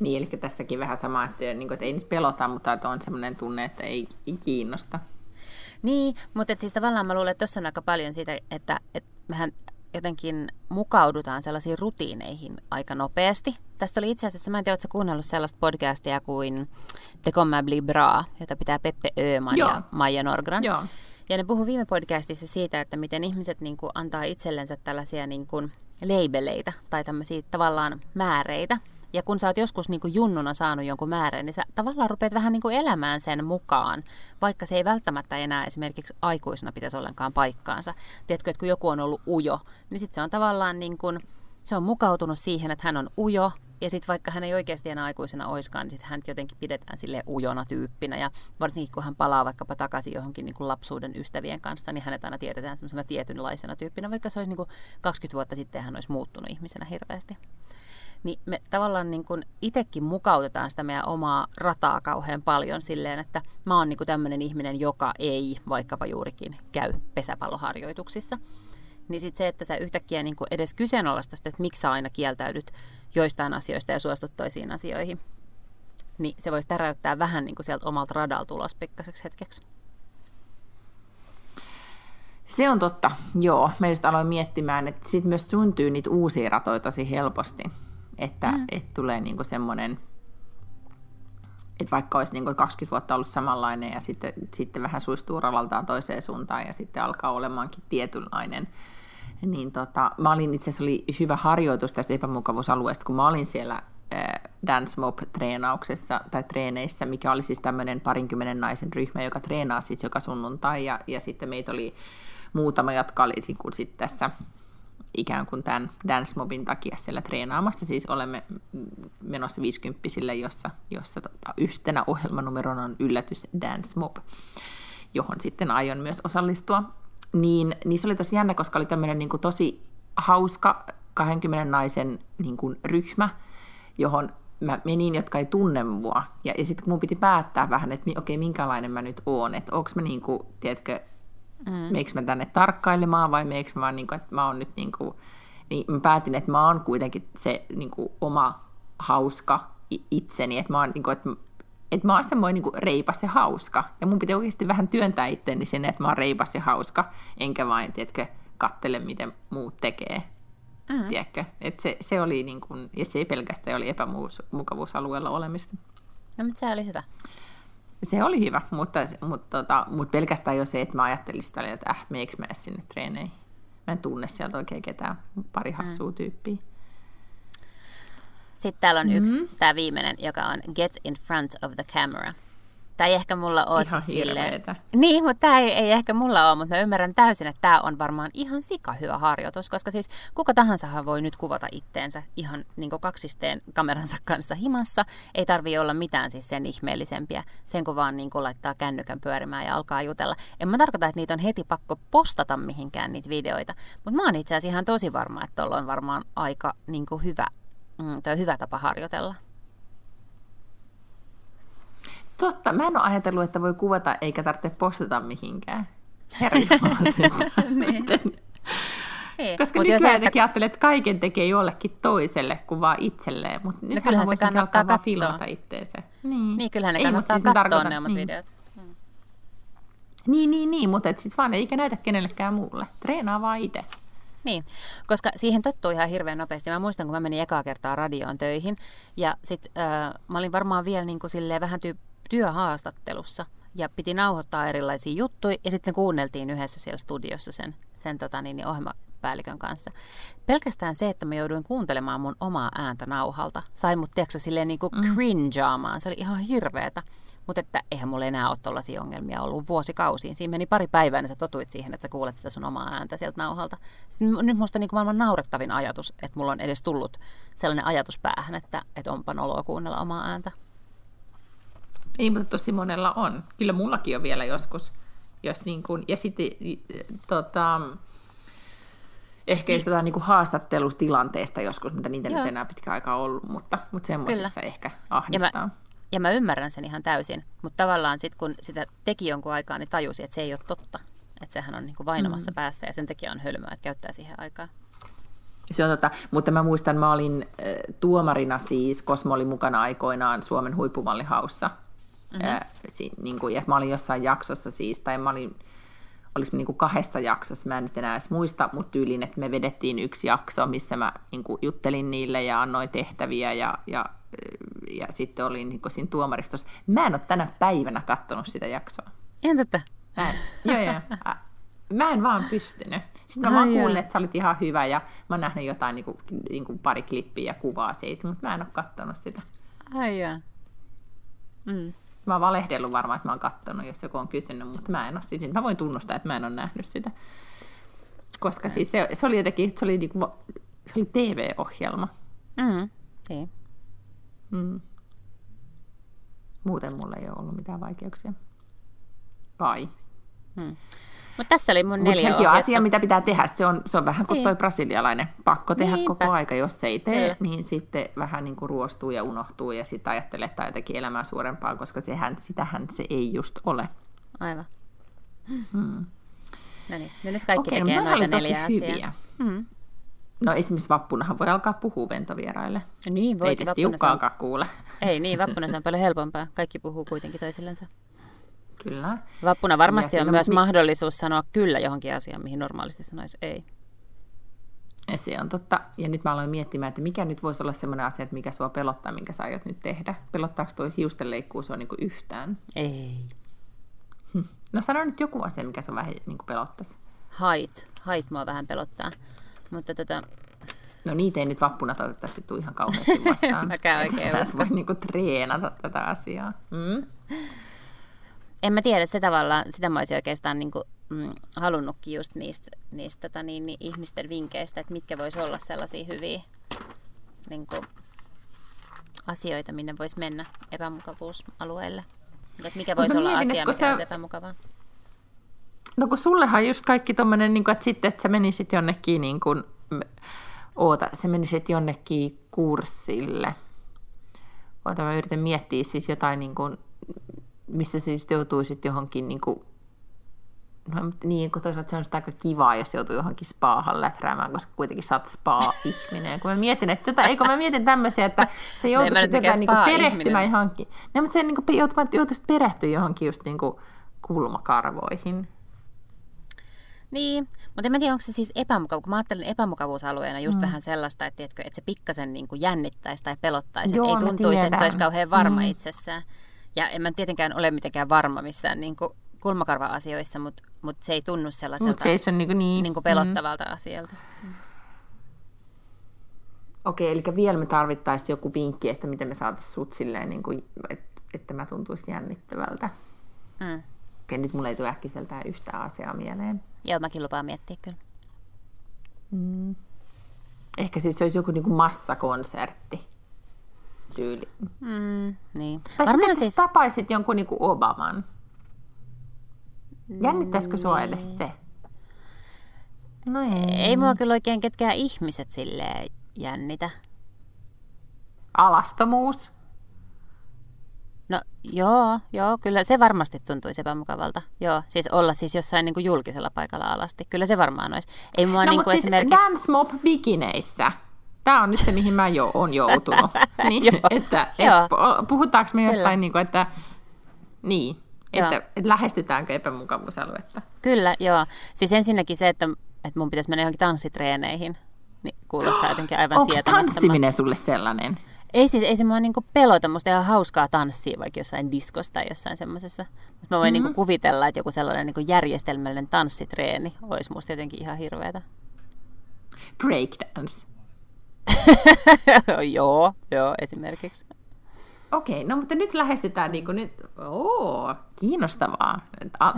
Niin, eli tässäkin vähän sama, että, niin kuin, että ei nyt pelota, mutta että on sellainen tunne, että ei, ei kiinnosta. Niin, mutta siis tavallaan mä luulen, että tuossa on aika paljon siitä, että, että mehän jotenkin mukaudutaan sellaisiin rutiineihin aika nopeasti. Tästä oli itse asiassa, mä en tiedä, oletko kuunnellut sellaista podcastia kuin The Kommer Bli Bra, jota pitää Peppe Öman Joo. ja Maija Norgran. Joo. Ja ne puhuu viime podcastissa siitä, että miten ihmiset niin kuin, antaa itsellensä tällaisia niin kuin, leibeleitä tai tämmöisiä tavallaan määreitä, ja kun sä oot joskus niin kuin junnuna saanut jonkun määrän, niin sä tavallaan rupeat vähän niin kuin elämään sen mukaan, vaikka se ei välttämättä enää esimerkiksi aikuisena pitäisi ollenkaan paikkaansa. Tiedätkö, että kun joku on ollut ujo, niin sitten se on tavallaan niin kuin, se on mukautunut siihen, että hän on ujo, ja sitten vaikka hän ei oikeasti enää aikuisena oiskaan, niin sitten hän jotenkin pidetään sille ujona tyyppinä. Ja varsinkin kun hän palaa vaikkapa takaisin johonkin niin kuin lapsuuden ystävien kanssa, niin hänet aina tiedetään semmoisena tietynlaisena tyyppinä, vaikka se olisi niin kuin 20 vuotta sitten hän olisi muuttunut ihmisenä hirveästi niin me tavallaan niin kuin itsekin mukautetaan sitä meidän omaa rataa kauhean paljon silleen, että mä oon niin kuin tämmöinen ihminen, joka ei vaikkapa juurikin käy pesäpalloharjoituksissa. Niin sitten se, että sä yhtäkkiä niin kuin edes kyseenalaista sitä, että miksi sä aina kieltäydyt joistain asioista ja suostut toisiin asioihin, niin se voisi täräyttää vähän niin kuin sieltä omalta radalta ulos pikkaseksi hetkeksi. Se on totta, joo. Mä just aloin miettimään, että sitten myös syntyy niitä uusia ratoja tosi helposti. Että mm. et tulee niinku semmoinen, että vaikka olisi niinku 20 vuotta ollut samanlainen ja sitten, sitten vähän suistuu ralaltaan toiseen suuntaan ja sitten alkaa olemaankin tietynlainen, niin tota, mä olin itse asiassa oli hyvä harjoitus tästä epämukavuusalueesta, kun mä olin siellä Dance Mob-treenauksessa tai treeneissä, mikä oli siis tämmöinen parinkymmenen naisen ryhmä, joka treenaa siis joka sunnuntai, ja, ja sitten meitä oli muutama, jotka oli niin kuin sitten tässä ikään kuin tämän Dance Mobin takia siellä treenaamassa. Siis olemme menossa 50 jossa, jossa tota, yhtenä ohjelmanumerona on yllätys Dance Mob, johon sitten aion myös osallistua. Niin, niin se oli tosi jännä, koska oli tämmöinen niin kuin tosi hauska 20 naisen niin kuin ryhmä, johon mä menin, jotka ei tunne mua. Ja, ja sitten mun piti päättää vähän, että okei, minkälainen mä nyt oon, että onko mä niin kuin, tiedätkö, mm. meikö mä tänne tarkkailemaan vai meikö mä, niin kuin, että mä oon nyt niin kuin, niin mä päätin, että mä oon kuitenkin se niin kuin, oma hauska itseni, että mä oon, niin kuin, että, että mä oon semmoinen niin kuin, reipas ja hauska. Ja mun pitää oikeasti vähän työntää itteni sinne, että mä oon reipas ja hauska, enkä vain, tiedätkö, kattele, miten muut tekee. Mm. Tiedätkö? Et se, se oli niin kuin, ja se ei pelkästään oli epämukavuusalueella olemista. No, mutta se oli hyvä. Se oli hyvä, mutta, mutta, tota, mutta pelkästään jo se, että mä ajattelin sitä, että äh, meikö mä sinne treeneihin. Mä en tunne sieltä oikein ketään, pari hassua mm. tyyppiä. Sitten täällä on mm-hmm. yksi, tämä viimeinen, joka on Get in front of the camera. Tämä ei ehkä mulla ole ihan siis silleen... Niin, mutta tämä ei, ei ehkä mulla ole, mutta mä ymmärrän täysin, että tämä on varmaan ihan sika hyvä harjoitus, koska siis kuka tahansa voi nyt kuvata itteensä ihan niin kaksisteen kameransa kanssa himassa. Ei tarvii olla mitään siis sen ihmeellisempiä, sen kun vaan niin kuin laittaa kännykän pyörimään ja alkaa jutella. En mä tarkoita, että niitä on heti pakko postata mihinkään niitä videoita, mutta mä oon itse asiassa ihan tosi varma, että tuolla on varmaan aika niin hyvä, mm, hyvä tapa harjoitella. Totta, mä en ole ajatellut, että voi kuvata eikä tarvitse postata mihinkään. Niin. Niin. Koska Mut nykyään jotenkin ajattelee, että kaiken tekee jollekin toiselle kuin vaan itselleen, mutta no kyllähän se kannattaa katsoa. filmata itteensä. Niin. niin, kyllähän ne Ei, kannattaa siis katsoa ne omat niin. videot. Hmm. Niin, niin, niin, mutta sitten vaan eikä näytä kenellekään muulle. Treenaa vaan itse. Niin, koska siihen tottuu ihan hirveän nopeasti. Mä muistan, kun mä menin ekaa kertaa radioon töihin, ja sitten äh, mä olin varmaan vielä niin kuin silleen vähän tyyppi työhaastattelussa ja piti nauhoittaa erilaisia juttuja ja sitten kuunneltiin yhdessä siellä studiossa sen, sen tota, niin, niin ohjelmapäällikön kanssa. Pelkästään se, että mä jouduin kuuntelemaan mun omaa ääntä nauhalta, sai mut tiedätkö, silleen niin kuin mm. cringeaamaan. Se oli ihan hirveetä. Mutta että eihän mulla enää ole tollaisia ongelmia ollut vuosikausiin. Siinä meni pari päivää, niin sä totuit siihen, että sä kuulet sitä sun omaa ääntä sieltä nauhalta. Sitten nyt musta niin kuin maailman naurettavin ajatus, että mulla on edes tullut sellainen ajatus päähän, että, että onpa noloa kuunnella omaa ääntä. Ei, mutta tosi monella on. Kyllä mullakin on vielä joskus. Jos niin kuin, ja sitten tota, ehkä niin. jotain niin haastattelutilanteesta joskus, mitä niitä Joo. nyt enää pitkä aikaa ollut, mutta, mutta semmoisessa ehkä ahdistaa. Ja mä, ja mä ymmärrän sen ihan täysin, mutta tavallaan sitten kun sitä teki jonkun aikaa, niin tajusi, että se ei ole totta. Että sehän on niin kuin vainamassa mm. päässä ja sen takia on hölmöä, että käyttää siihen aikaa. Se on tota, mutta mä muistan, mä olin äh, tuomarina siis, Kosmo oli mukana aikoinaan Suomen huippumallihaussa Mm-hmm. Ää, si, niin kuin, ja mä olin jossain jaksossa siis, tai mä olin, olisi niin kuin kahdessa jaksossa, mä en nyt enää edes muista, mutta tyyliin, että me vedettiin yksi jakso, missä mä niin kuin, juttelin niille ja annoin tehtäviä ja, ja, ja sitten olin niin kuin, siinä tuomaristossa. Mä en ole tänä päivänä katsonut sitä jaksoa. Ihan totta. Mä en, joo, joo. Mä en vaan pystynyt. Sitten mä vaan kuulin, että sä olit ihan hyvä ja mä oon nähnyt jotain niin kuin, niin kuin pari klippiä ja kuvaa siitä, mutta mä en ole katsonut sitä. Ai. Mm. Mä oon valehdellut varmaan, että mä oon kattonut, jos joku on kysynyt, mutta mä en ole sitä. Mä voin tunnustaa, että mä en ole nähnyt sitä. Koska siis se, se oli jotenkin, se oli, niinku, se oli TV-ohjelma. Mm, niin. Mm. Muuten mulla ei ole ollut mitään vaikeuksia. Kai. Mm. Mutta tässä oli mun neljä Mutta sekin on asia, mitä pitää tehdä. Se on, se on vähän kuin niin. toi brasilialainen. Pakko tehdä Niinpä. koko aika. Jos se ei tee, Kyllä. niin sitten vähän niin kuin ruostuu ja unohtuu ja sitten ajattelee, että jotenkin elämää suurempaa, koska sehän, sitähän se ei just ole. Aivan. Hmm. No niin, no nyt kaikki Okei, tekee noita neljä asiaa. Hmm. No esimerkiksi vappunahan voi alkaa puhua ventovieraille. Niin, Ei voikin te vappuna. Se on, tiukkaakaan kuule. ei niin, vappuna se on paljon helpompaa. Kaikki puhuu kuitenkin toisillensa. Kyllä. Vappuna varmasti Ja on myös mi- mahdollisuus sanoa kyllä johonkin asiaan, mihin normaalisti sanoisi ei. Ja se on totta. Ja nyt mä aloin miettimään, että mikä nyt voisi olla semmoinen asia, että mikä sua pelottaa, minkä sä aiot nyt tehdä. Pelottaako tuo hiustenleikkuu sua niinku yhtään? Ei. No sano nyt joku asia, mikä sua vähän niinku pelottaisi. Hait. Hait mua vähän pelottaa. Mutta tota, No niitä ei nyt vappuna toivottavasti tule ihan kauheasti vastaan. Mäkään oikein usko. voi niinku treenata tätä asiaa. Mm? En mä tiedä, se tavallaan, sitä mä olisin oikeastaan niin kuin, mm, halunnutkin just niistä, niistä tota, niin, niin, ihmisten vinkkeistä, että mitkä vois olla sellaisia hyviä niin kuin, asioita, minne voisi mennä epämukavuusalueelle. Että mikä voisi olla mietin, asia, mikä sä- olisi epämukavaa. No kun sullehan just kaikki tommonen, niin kuin, että sitten, että sä menisit jonnekin, niin kuin, oota, sä menisit jonnekin kurssille. Oota, mä yritän miettiä siis jotain, niin kuin, missä siis joutuisit johonkin, niin kuin, no niin, kun toisaalta se on aika kivaa, jos joutuu johonkin spaahan läträämään, koska kuitenkin sä oot spa-ihminen. Kun mä mietin, että tätä, eikö mä mietin tämmöisiä, että se mikään jotain, niin perehtymään johonkin. No, mutta se niin kuin, joutuisit, joutuisit perehtyä johonkin just niin kuin, kulmakarvoihin. Niin, mutta en mä tiedä, onko se siis epämukavuus, kun mä ajattelen epämukavuusalueena just mm. vähän sellaista, että, tiedätkö, että se pikkasen niin kuin jännittäisi tai pelottaisi, Joo, että ei tuntuisi, että tiedän. olisi kauhean varma mm. itsessään. Ja en mä tietenkään ole mitenkään varma missään niin kuin kulmakarva-asioissa, mutta, mutta se ei tunnu sellaiselta Mutta se ei se on niin kuin niin. niin kuin pelottavalta mm. asialta. Okei, eli vielä me tarvittaisiin joku vinkki, että miten me saataisiin sut silleen, niin kuin, että, että mä tuntuisi jännittävältä. Mm. Okei, nyt mulla ei tule äkkiseltään yhtään asiaa mieleen. Joo, mäkin lupaan miettiä kyllä. Ehkä siis se olisi joku niin kuin massakonsertti tyyli. Mm, niin. Tai Varmaan sitten siis, siis... tapaisit jonkun niin kuin Obaman. Jännittäisikö sua edes se? No ei. ei mua kyllä oikein ketkään ihmiset silleen jännitä. Alastomuus. No joo, joo, kyllä se varmasti tuntuisi epämukavalta. Joo, siis olla siis jossain niin kuin julkisella paikalla alasti. Kyllä se varmaan olisi. Ei mua no, niin mutta kuin siis esimerkiksi... Dance Mob bikineissä. Tämä on nyt se, mihin mä jo on joutunut. niin, Joo. että, Joo. et, puhutaanko me Kyllä. jostain, niin kuin, että, niin, että, että lähestytäänkö epämukavuusaluetta? Kyllä, joo. Siis ensinnäkin se, että, että mun pitäisi mennä johonkin tanssitreeneihin, niin kuulostaa jotenkin aivan Onko tanssiminen sulle sellainen? Ei siis, ei se mua niinku pelota, musta ihan hauskaa tanssia vaikka jossain diskossa tai jossain semmoisessa. Mutta mä voin mm-hmm. niinku kuvitella, että joku sellainen niinku järjestelmällinen tanssitreeni olisi musta jotenkin ihan hirveetä. Breakdance. joo, joo, esimerkiksi. Okei, no mutta nyt lähestytään niin kuin nyt, oo, kiinnostavaa.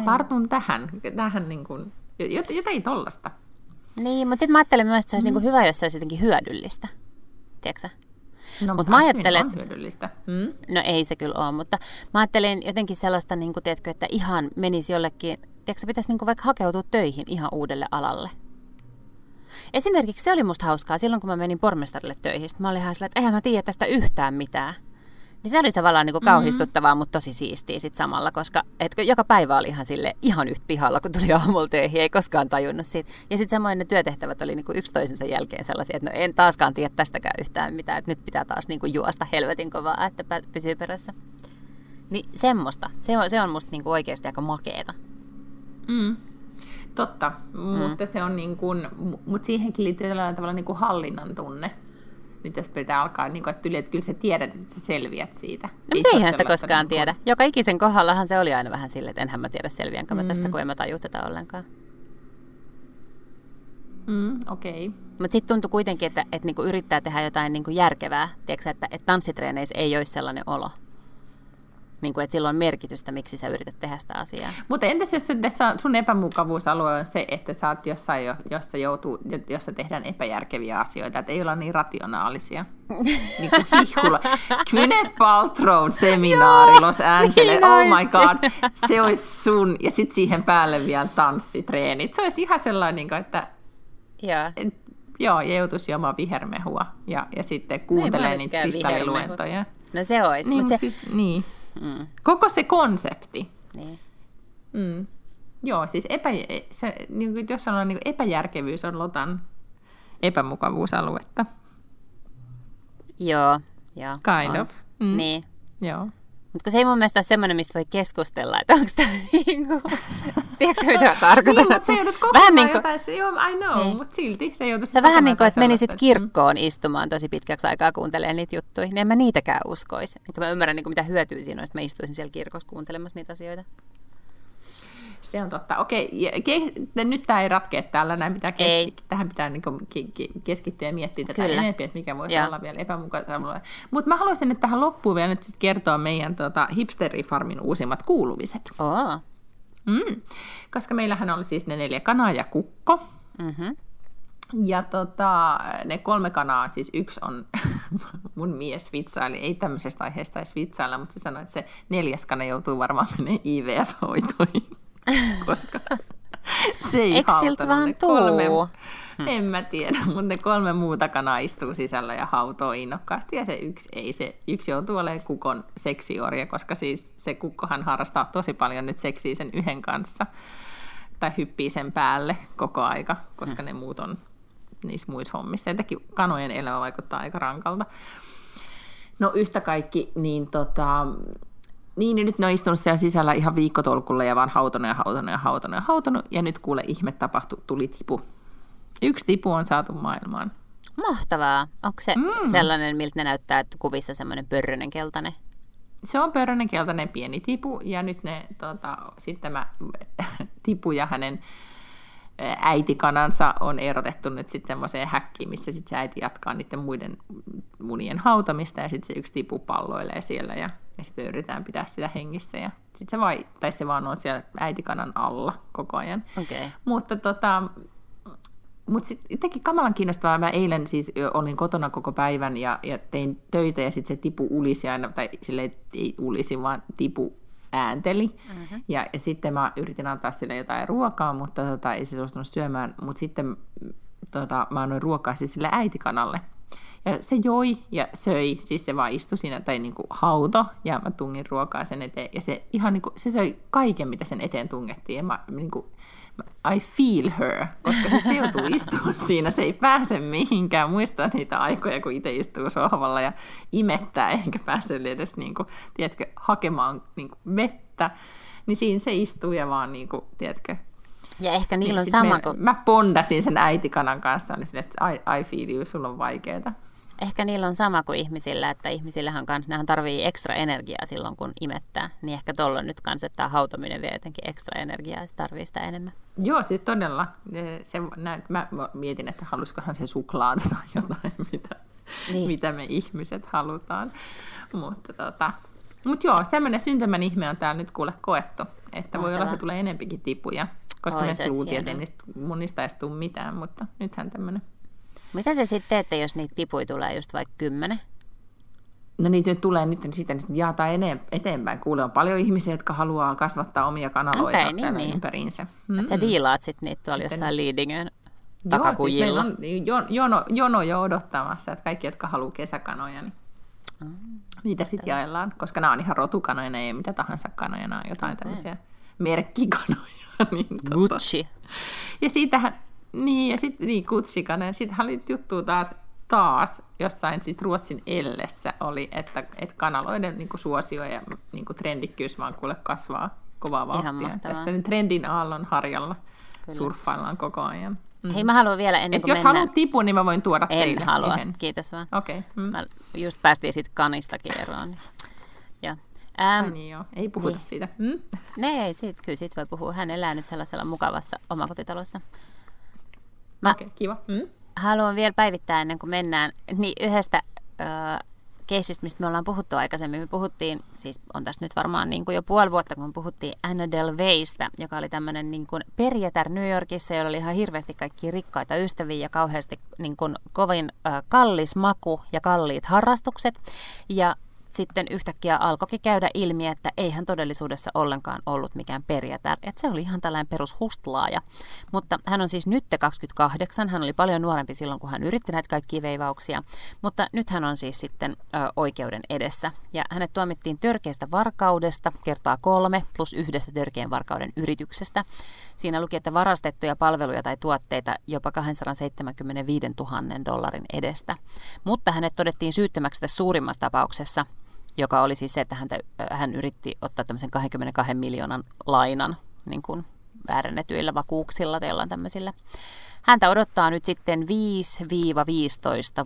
Tartun tähän, tähän niin kuin, jot- jotain tollasta. Niin, mutta sitten mä ajattelen myös, että se olisi mm. niinku hyvä, jos se olisi jotenkin hyödyllistä. Tiedätkö? No, Mut mä ajattelen, on hyödyllistä. Mm? No ei se kyllä ole, mutta mä ajattelin jotenkin sellaista, niin kuin, tiedätkö, että ihan menisi jollekin, tiedätkö, pitäisi niin kuin vaikka hakeutua töihin ihan uudelle alalle. Esimerkiksi se oli musta hauskaa silloin, kun mä menin pormestarille töihin. Mä olin ihan sillä, että eihän mä tiedä tästä yhtään mitään. Niin se oli tavallaan niin kuin kauhistuttavaa, mutta tosi siistiä sit samalla, koska etkö, joka päivä oli ihan sille ihan yhtä pihalla, kun tuli aamulla töihin, ei koskaan tajunnut siitä. Ja sitten samoin ne työtehtävät oli niin kuin yksi toisensa jälkeen sellaisia, että no en taaskaan tiedä tästäkään yhtään mitään, että nyt pitää taas niin kuin juosta helvetin kovaa, että pysyy perässä. Niin semmoista. Se on, se on musta niinku oikeasti aika makeeta. Mm. Totta, mm. mutta se on niin kuin, mutta siihenkin liittyy tällainen tavalla niin kuin hallinnan tunne. Nyt jos pitää alkaa, niin kuin, että, yli, että kyllä sä tiedät, että sä selviät siitä. No, Ei mutta eihän sitä koskaan niin kuin- tiedä. Joka ikisen kohdallahan se oli aina vähän silleen, että enhän mä tiedä selviänkö mä tästä, kun en mä taju tätä ollenkaan. Mm, Okei. Okay. Mutta sitten tuntui kuitenkin, että, että niinku yrittää tehdä jotain niinku järkevää. Tiedätkö, että, että tanssitreeneissä ei olisi sellainen olo. Niinku, että sillä on merkitystä, miksi sä yrität tehdä sitä asiaa. Mutta entäs jos sun epämukavuusalue on se, että sä oot jossain, jo- jossa, joutuu, jossa tehdään epäjärkeviä asioita, että ei olla niin rationaalisia. niin kuin. Gwyneth Paltrow seminaari Los Angeles, niin oh my god, se olisi sun, ja sitten siihen päälle vielä tanssitreenit. Se olisi ihan sellainen, niin kuin, että Joo. et, joo, ja joutuisi juomaan vihermehua, ja, ja sitten kuuntelee niitä kristalliluentoja. No se olisi, Niin, mutta mut se... siis, niin. Mm, Koko se konsepti. niin. Mm. Joo, siis epä, se, niin kuin, jos on niin kuin epäjärkevyys on Lotan epämukavuusaluetta. Joo, joo. Kind on. of. Mm. Niin. Joo. Mutta se ei mun mielestä ole semmoinen, mistä voi keskustella, että onko tämä niinku... Tiedätkö mitä mä tarkoitan? Niin, mutta se joudut kokemaan niin kuin, jotain, se, joo, I know, Niin. niin. mutta silti se joutuisi se vähän niin kuin, että menisit kirkkoon istumaan tosi pitkäksi aikaa kuuntelemaan niitä juttuja, niin en mä niitäkään uskoisi. Enkä mä ymmärrän, niin kuin, mitä hyötyä siinä on, että mä istuisin siellä kirkossa kuuntelemassa niitä asioita. Se on totta. Okei, ja ke- nyt tämä ei ratkea täällä, näin pitää Ei. keski- tähän pitää niinku ki- ki- keskittyä ja miettiä tätä Kyllä. enemmän, että mikä voisi Joo. olla vielä epämukavaa. Mutta mä haluaisin nyt tähän loppuun vielä nyt sit kertoa meidän tota, hipsterifarmin uusimmat kuulumiset. Oo. Mm. Koska meillähän oli siis ne neljä kanaa ja kukko. Mm-hmm. Ja tota, ne kolme kanaa, siis yksi on, mun mies vitsaili, ei tämmöisestä aiheesta edes vitsailla, mutta se sanoi, että se neljäs kana joutuu varmaan menemään IVF-hoitoihin, koska se ei Eikö siltä vaan ne kolme, tuu? En mä tiedä, mutta ne kolme muuta kanaa istuu sisällä ja hautoo innokkaasti ja se yksi ei. Se yksi joutuu olemaan kukon seksiorja, koska siis se kukkohan harrastaa tosi paljon nyt seksiä sen yhden kanssa tai hyppii sen päälle koko aika, koska ne muut on niissä muissa hommissa. Jotenkin kanojen elämä vaikuttaa aika rankalta. No yhtä kaikki, niin tota, niin, niin nyt ne on istunut siellä sisällä ihan viikkotolkulla ja vaan hautonut ja hautonut ja hautonut ja hautonut. Ja nyt kuule ihme tapahtui, tuli tipu. Yksi tipu on saatu maailmaan. Mahtavaa. Onko se mm. sellainen, miltä ne näyttää, että kuvissa semmoinen pörrönen keltainen? Se on pörrönen keltainen pieni tipu, ja nyt ne, tota, sitten tämä tipu ja hänen äitikanansa on erotettu nyt sitten semmoiseen häkkiin, missä sitten se äiti jatkaa niiden muiden munien hautamista, ja sitten se yksi tipu palloilee siellä, ja, ja sitten yritetään pitää sitä hengissä, ja sitten se, vai, tai se vaan on siellä äitikanan alla koko ajan. Okay. Mutta tota, mutta sitten jotenkin kamalan kiinnostavaa. Mä eilen siis olin kotona koko päivän ja, ja tein töitä ja sitten se tipu ulisi aina, tai sille ei ulisi, vaan tipu äänteli. Mm-hmm. Ja, ja sitten mä yritin antaa sille jotain ruokaa, mutta tota, ei se suostunut syömään. Mutta sitten mm, tota, mä annoin ruokaa siis sille äitikanalle. Ja se joi ja söi, siis se vaan istui siinä, tai niinku hauto, ja mä tungin ruokaa sen eteen. Ja se ihan niinku, se söi kaiken, mitä sen eteen tungettiin. Ja mä niinku, I feel her, koska se joutuu istumaan siinä, se ei pääse mihinkään. Muistaa niitä aikoja, kun itse istuu sohvalla ja imettää, eikä pääse edes, niin kuin, tiedätkö, hakemaan niin kuin vettä. Niin siinä se istuu ja vaan, niin kuin, tiedätkö, Ja ehkä niillä on sit sama me, kuin... Mä pondasin sen äitikanan kanssa, niin sille, että I, I feel you, sulla on vaikeeta. Ehkä niillä on sama kuin ihmisillä, että ihmisillähän kans, nehän tarvii ekstra energiaa silloin, kun imettää. Niin ehkä tuolla nyt kans, että tämä hautominen vie jotenkin ekstra energiaa ja se tarvii sitä enemmän. Joo, siis todella. Se, näyt, mä mietin, että halusikohan se suklaata tai jotain, mitä, Niin. mitä me ihmiset halutaan. Mutta tota, mut joo, tämmöinen syntymän ihme on täällä nyt kuule koettu. Että voi olla, Mahtavaa. että tulee enempikin tipuja. Koska Oi, me luultiin, että ei hienoa. niistä edes tule mitään, mutta nythän tämmöinen. Mitä te sitten teette, jos niitä tipui tulee just vaikka kymmenen? No niitä nyt tulee nyt sitten että jaetaan ene- eteenpäin. Kuule, on paljon ihmisiä, jotka haluaa kasvattaa omia kanaloita Okei, niin, niin. ympäriinsä. Mm. Että sä diilaat sitten niitä tuolla jossain Leadingen Joo, siis takakujilla. on jo- jono, jono jo odottamassa, että kaikki, jotka haluaa kesäkanoja, niin Mm. niitä sitten jaellaan, koska nämä on ihan rotukanoja, ne ei ole mitä tahansa kanoja, nämä on jotain okay. tämmöisiä merkkikanoja. niin, tota. Gucci. Ja siitähän, niin, ja sitten niin, kutsikana, ja siitähän oli juttu taas, taas jossain siis Ruotsin Ellessä oli, että, että kanaloiden niin kuin, suosio ja niin kuin, trendikkyys vaan kuule kasvaa kovaa vauhtia. Tässä nyt trendin aallon harjalla Kyllä. surffaillaan koko ajan. Mm. Hei, mä haluan vielä ennen Et kuin jos mennään... haluat tipun, niin mä voin tuoda En teille halua, yhden. kiitos vaan. Okei. Okay. Mm. Mä just päästiin sitten kanistakin eroon. Niin. Ai Ähm, niin joo, ei puhuta niin. siitä. Mm? ne ei, sit, kyllä siitä voi puhua. Hän elää nyt sellaisella mukavassa omakotitalossa. Mä okay, kiva. Mm? haluan vielä päivittää ennen kuin mennään niin yhdestä keisistä, mistä me ollaan puhuttu aikaisemmin. Me puhuttiin, siis on tässä nyt varmaan niin kuin jo puoli vuotta, kun puhuttiin Anna Del Veystä, joka oli tämmöinen niin kuin perjätär New Yorkissa, jolla oli ihan hirveästi kaikki rikkaita ystäviä ja kauheasti niin kuin kovin ö, kallis maku ja kalliit harrastukset. Ja sitten yhtäkkiä alkoikin käydä ilmi, että ei hän todellisuudessa ollenkaan ollut mikään perijätär. Että se oli ihan tällainen perushustlaaja. Mutta hän on siis nyt 28, hän oli paljon nuorempi silloin, kun hän yritti näitä kaikkia veivauksia. Mutta nyt hän on siis sitten ö, oikeuden edessä. Ja hänet tuomittiin törkeästä varkaudesta kertaa kolme plus yhdestä törkeän varkauden yrityksestä. Siinä luki, että varastettuja palveluja tai tuotteita jopa 275 000 dollarin edestä. Mutta hänet todettiin syyttömäksi tässä suurimmassa tapauksessa, joka oli siis se, että häntä, hän yritti ottaa tämmöisen 22 miljoonan lainan niin kuin väärennetyillä vakuuksilla, teillä tämmöisillä. Häntä odottaa nyt sitten 5-15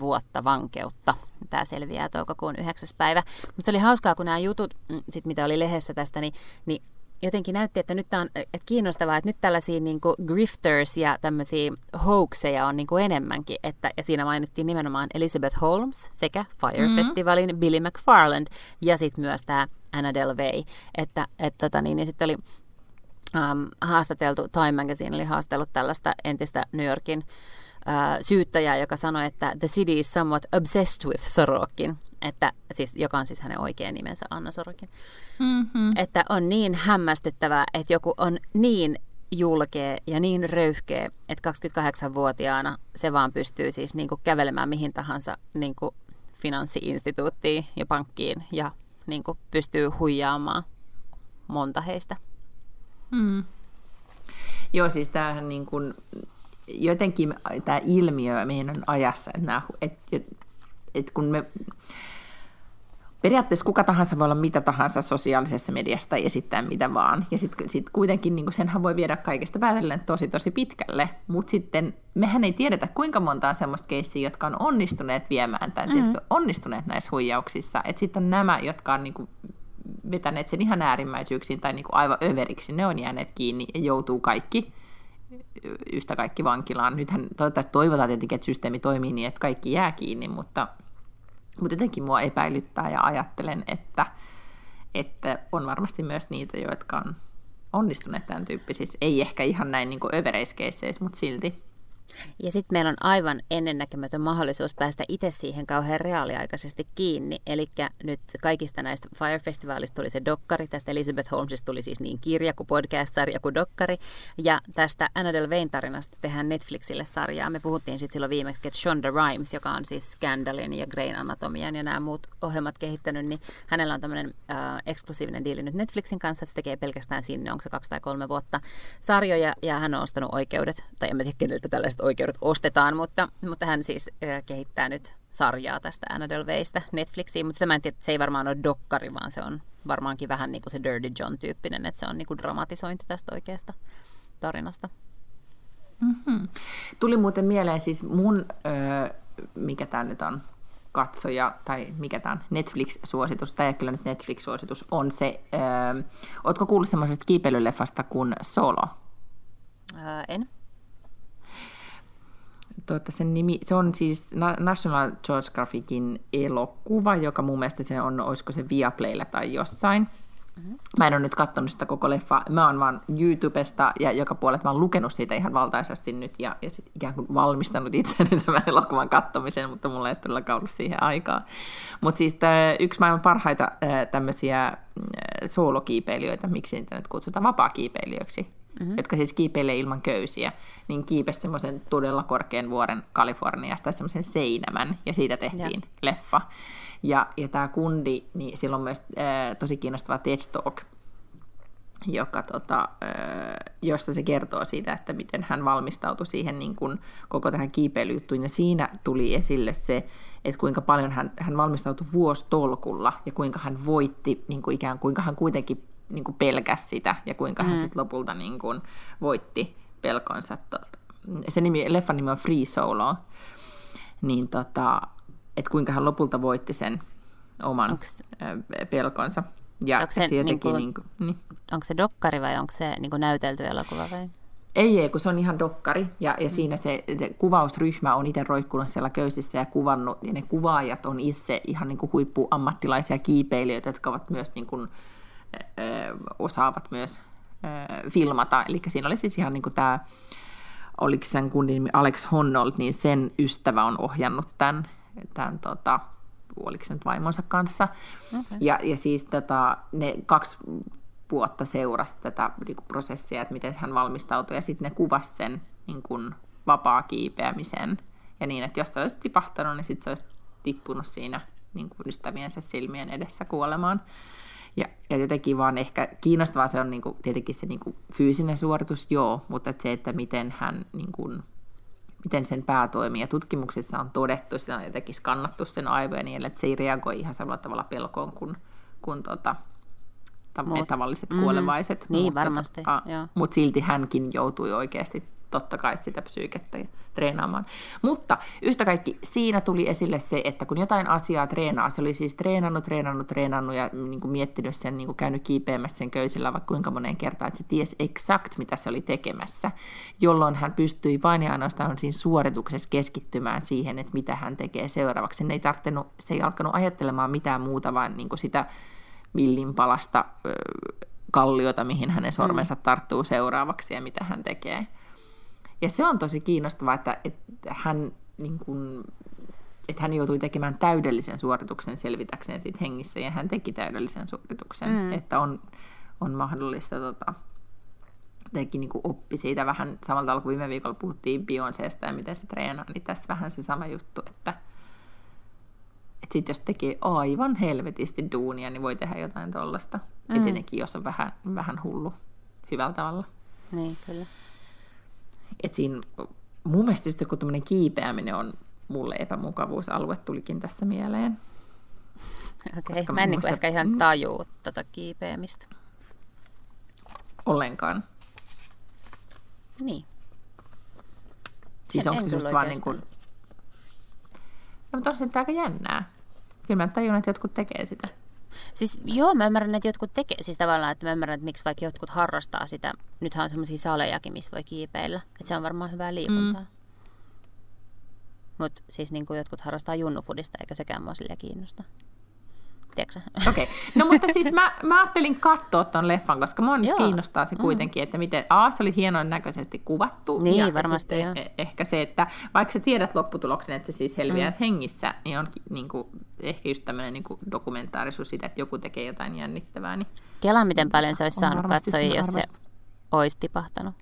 vuotta vankeutta. Tämä selviää toukokuun 9. päivä. Mutta se oli hauskaa, kun nämä jutut, mm, sit mitä oli lehdessä tästä, niin, niin jotenkin näytti, että nyt on että kiinnostavaa, että nyt tällaisia niin kuin grifters ja tämmöisiä hoaxeja on niin kuin enemmänkin. Että, ja siinä mainittiin nimenomaan Elizabeth Holmes sekä Fire mm-hmm. Festivalin Billy McFarland ja sitten myös tämä Anna Delvey. Että, että tota niin, ja sitten oli um, haastateltu, Time Magazine oli haastellut tällaista entistä New Yorkin uh, syyttäjää, joka sanoi, että the city is somewhat obsessed with Sorokin, että, siis, joka on siis hänen oikea nimensä Anna Sorokin. Mm-hmm. Että on niin hämmästyttävää, että joku on niin julkea ja niin röyhkeä, että 28-vuotiaana se vaan pystyy siis niin kuin kävelemään mihin tahansa niin kuin finanssiinstituuttiin ja pankkiin ja niin kuin pystyy huijaamaan monta heistä. Mm. Joo, siis tämähän niin kuin, jotenkin tämä ilmiö meidän ajassa, että, nämä, että, että, että kun me periaatteessa kuka tahansa voi olla mitä tahansa sosiaalisessa mediassa ja esittää mitä vaan. Ja sitten sit kuitenkin niin senhän voi viedä kaikesta päätellen tosi tosi pitkälle. Mutta sitten mehän ei tiedetä kuinka monta on semmoista keissiä, jotka on onnistuneet viemään tai mm-hmm. onnistuneet näissä huijauksissa. Että sitten on nämä, jotka on niin kuin vetäneet sen ihan äärimmäisyyksiin tai niin kuin aivan överiksi. Ne on jääneet kiinni ja joutuu kaikki yhtä kaikki vankilaan. Nythän toivottavasti toivotaan tietenkin, että systeemi toimii niin, että kaikki jää kiinni, mutta, mutta jotenkin mua epäilyttää ja ajattelen, että, että on varmasti myös niitä, jotka on onnistuneet tämän tyyppisissä. Ei ehkä ihan näin niin övereiskeisseissä, mutta silti. Ja sitten meillä on aivan ennennäkemätön mahdollisuus päästä itse siihen kauhean reaaliaikaisesti kiinni. Eli nyt kaikista näistä Fire Festivalista tuli se dokkari, tästä Elizabeth Holmesista tuli siis niin kirja kuin podcast-sarja kuin dokkari. Ja tästä Anna Delveyn tarinasta tehdään Netflixille sarjaa. Me puhuttiin sitten silloin viimeksi, että Shonda Rhimes, joka on siis Scandalin ja Grain Anatomian ja nämä muut ohjelmat kehittänyt, niin hänellä on tämmöinen äh, eksklusiivinen diili nyt Netflixin kanssa, että se tekee pelkästään sinne, onko se kaksi tai kolme vuotta sarjoja, ja hän on ostanut oikeudet, tai en mä tiedä keneltä tällaiset oikeudet ostetaan, mutta, mutta hän siis äh, kehittää nyt sarjaa tästä Anna Delveystä Netflixiin, mutta sitä mä en tiedä, että se ei varmaan ole dokkari, vaan se on varmaankin vähän niin kuin se Dirty John-tyyppinen, että se on niin kuin dramatisointi tästä oikeasta tarinasta. Mm-hmm. Tuli muuten mieleen siis mun, öö, mikä tämä nyt on, katsoja, tai mikä tämä on, Netflix-suositus, tai kyllä nyt Netflix-suositus, on se, öö, ootko kuullut semmoisesta kiipeilyleffasta kuin Solo? Öö, en tuota, sen nimi, se on siis National Geographicin elokuva, joka mun mielestä se on, olisiko se Viaplaylla tai jossain. Mm-hmm. Mä en ole nyt katsonut sitä koko leffa. Mä oon vaan YouTubesta ja joka puolet mä oon lukenut siitä ihan valtaisesti nyt ja, ja sit ikään kuin valmistanut itseni tämän elokuvan kattomiseen, mutta mulla ei todellakaan ollut siihen aikaa. Mutta siis tää, yksi maailman parhaita tämmöisiä soolokiipeilijöitä, miksi niitä nyt kutsutaan vapaa-kiipeilijöiksi, mm-hmm. jotka siis kiipeilee ilman köysiä, niin kiipesi semmoisen todella korkean vuoren Kaliforniasta, semmoisen seinämän, ja siitä tehtiin ja. leffa. Ja, ja tämä kundi, niin sillä on myös äh, tosi kiinnostava TED Talk, joka, tota, äh, josta se kertoo siitä, että miten hän valmistautui siihen niin kuin, koko tähän kiipeilyjuttuun. Ja siinä tuli esille se, että kuinka paljon hän, hän valmistautui vuostolkulla ja kuinka hän voitti, niin kuin ikään kuin kuinka hän kuitenkin niin kuin pelkäsi sitä ja kuinka mm. hän sitten lopulta niin kuin voitti pelkonsa. Tuota. Se nimi, leffan nimi on Free Solo. Niin tota, että kuinka hän lopulta voitti sen oman onks, pelkonsa. Ja onko se, niin kuin, niin kuin, niin. onko se dokkari vai onko se niin kuin näytelty elokuva vai? Ei, ei, kun se on ihan dokkari, ja, ja mm. siinä se, se kuvausryhmä on itse roikkunut siellä köysissä ja kuvannut, ja ne kuvaajat on itse ihan niin kuin huippuammattilaisia kiipeilijöitä, jotka ovat myös niin kuin, ö, osaavat myös filmata. Eli siinä oli siis ihan niin kuin tämä, oliko sen kunnin Alex Honnold, niin sen ystävä on ohjannut tämän, tämän tota, oliko se nyt vaimonsa kanssa. Okay. Ja, ja siis tota, ne kaksi vuotta seurasi tätä niin kuin prosessia, että miten hän valmistautui, ja sitten ne kuvasi sen niin kuin vapaa kiipeämisen, ja niin, että jos se olisi tipahtanut, niin sitten se olisi tippunut siinä niin kuin ystäviensä silmien edessä kuolemaan. Ja, ja jotenkin vaan ehkä kiinnostavaa se on niin kuin, tietenkin se niin kuin fyysinen suoritus, joo, mutta että se, että miten hän niin kuin, miten sen pää toimii. Ja tutkimuksissa on todettu, sitä on jotenkin skannattu sen aivoja niin, että se ei reagoi ihan samalla tavalla pelkoon kuin, kuin tota, Mut. tavalliset mm, kuolevaiset. Niin, mutta, varmasti. Tota, mutta silti hänkin joutui oikeasti totta kai sitä psyykettä treenaamaan. Mutta yhtä kaikki siinä tuli esille se, että kun jotain asiaa treenaa, se oli siis treenannut, treenannut, treenannut ja niin kuin miettinyt sen, niin kuin käynyt kiipeämässä sen köysillä vaikka kuinka moneen kertaan, että se tiesi exakt, mitä se oli tekemässä, jolloin hän pystyi vain ja ainoastaan siinä suorituksessa keskittymään siihen, että mitä hän tekee seuraavaksi. Sen ei tarttenut, se ei alkanut ajattelemaan mitään muuta, vaan niin kuin sitä millinpalasta kalliota, mihin hänen sormensa mm. tarttuu seuraavaksi ja mitä hän tekee. Ja se on tosi kiinnostavaa, että, että hän niin kuin, että hän joutui tekemään täydellisen suorituksen selvitäkseen siitä hengissä, ja hän teki täydellisen suorituksen, mm. että on, on mahdollista tota, teki niin oppi siitä vähän samalta tavalla kuin viime viikolla puhuttiin Beyoncésta ja miten se treenaa, niin tässä vähän se sama juttu, että, että sit jos tekee aivan helvetisti duunia, niin voi tehdä jotain tollasta. Mm. Etenkin jos on vähän, vähän hullu hyvällä tavalla. Niin, kyllä. Et siinä, mun mielestä just joku kiipeäminen on mulle epämukavuusalue tulikin tässä mieleen. Okei, okay. mä en niin ehkä ihan tajuu tätä kiipeämistä. Ollenkaan. Niin. Siis en, onko se just vaan niin kuin... No, mutta on se aika jännää. Kyllä mä tajun, että jotkut tekee sitä. Siis joo, mä ymmärrän, että jotkut tekee, siis tavallaan, että mä ymmärrän, että miksi vaikka jotkut harrastaa sitä. Nythän on semmoisia salejakin, missä voi kiipeillä. Että se on varmaan hyvää liikuntaa. Mm. Mutta siis niin kuin jotkut harrastaa junnufudista, eikä sekään mua sillä kiinnosta. Okei, okay. no mutta siis mä, mä ajattelin katsoa ton leffan, koska mua nyt kiinnostaa se mm. kuitenkin, että miten, a, se oli hienon näköisesti kuvattu. Niin, ja varmasti e- ehkä se, että vaikka sä tiedät lopputuloksen, että se siis selviää mm. hengissä, niin on niin kuin, ehkä just tämmöinen niin kuin dokumentaarisuus siitä, että joku tekee jotain jännittävää. Niin Kela, miten paljon se olisi saanut katsoa, jos se olisi tipahtanut.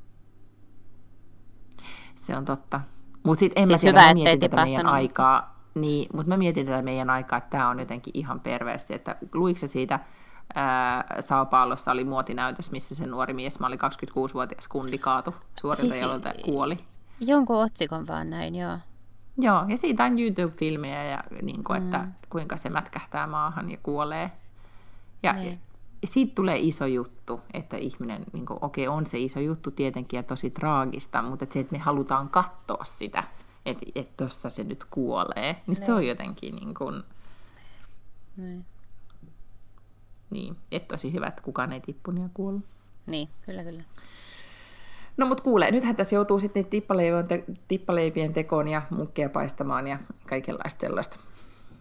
Se on totta. Mutta sitten en siis mä tiedä, hyvä, mä mietin tätä meidän aikaa niin, mutta mä mietin tätä meidän aikaa, että tämä on jotenkin ihan perversi, että luiko se siitä Sao Paulossa oli muotinäytös, missä se nuori mies, mä olin 26-vuotias kundi, kaatu suorilta siis, ja kuoli. Jonkun otsikon vaan näin, joo. Joo, ja siitä on YouTube-filmiä, ja, niin kuin, että mm. kuinka se mätkähtää maahan ja kuolee. Ja, niin. ja siitä tulee iso juttu, että ihminen, niin kuin, okei, okay, on se iso juttu tietenkin ja tosi traagista, mutta että se, että me halutaan katsoa sitä, että et tuossa se nyt kuolee, niin ne. se on jotenkin niin kuin... Ne. Niin, että tosi hyvä, että kukaan ei tippunut ja kuollut. Niin, kyllä, kyllä. No mut kuule, nythän tässä joutuu sitten tippaleivien, te- tippaleivien tekoon ja munkkeja paistamaan ja kaikenlaista sellaista.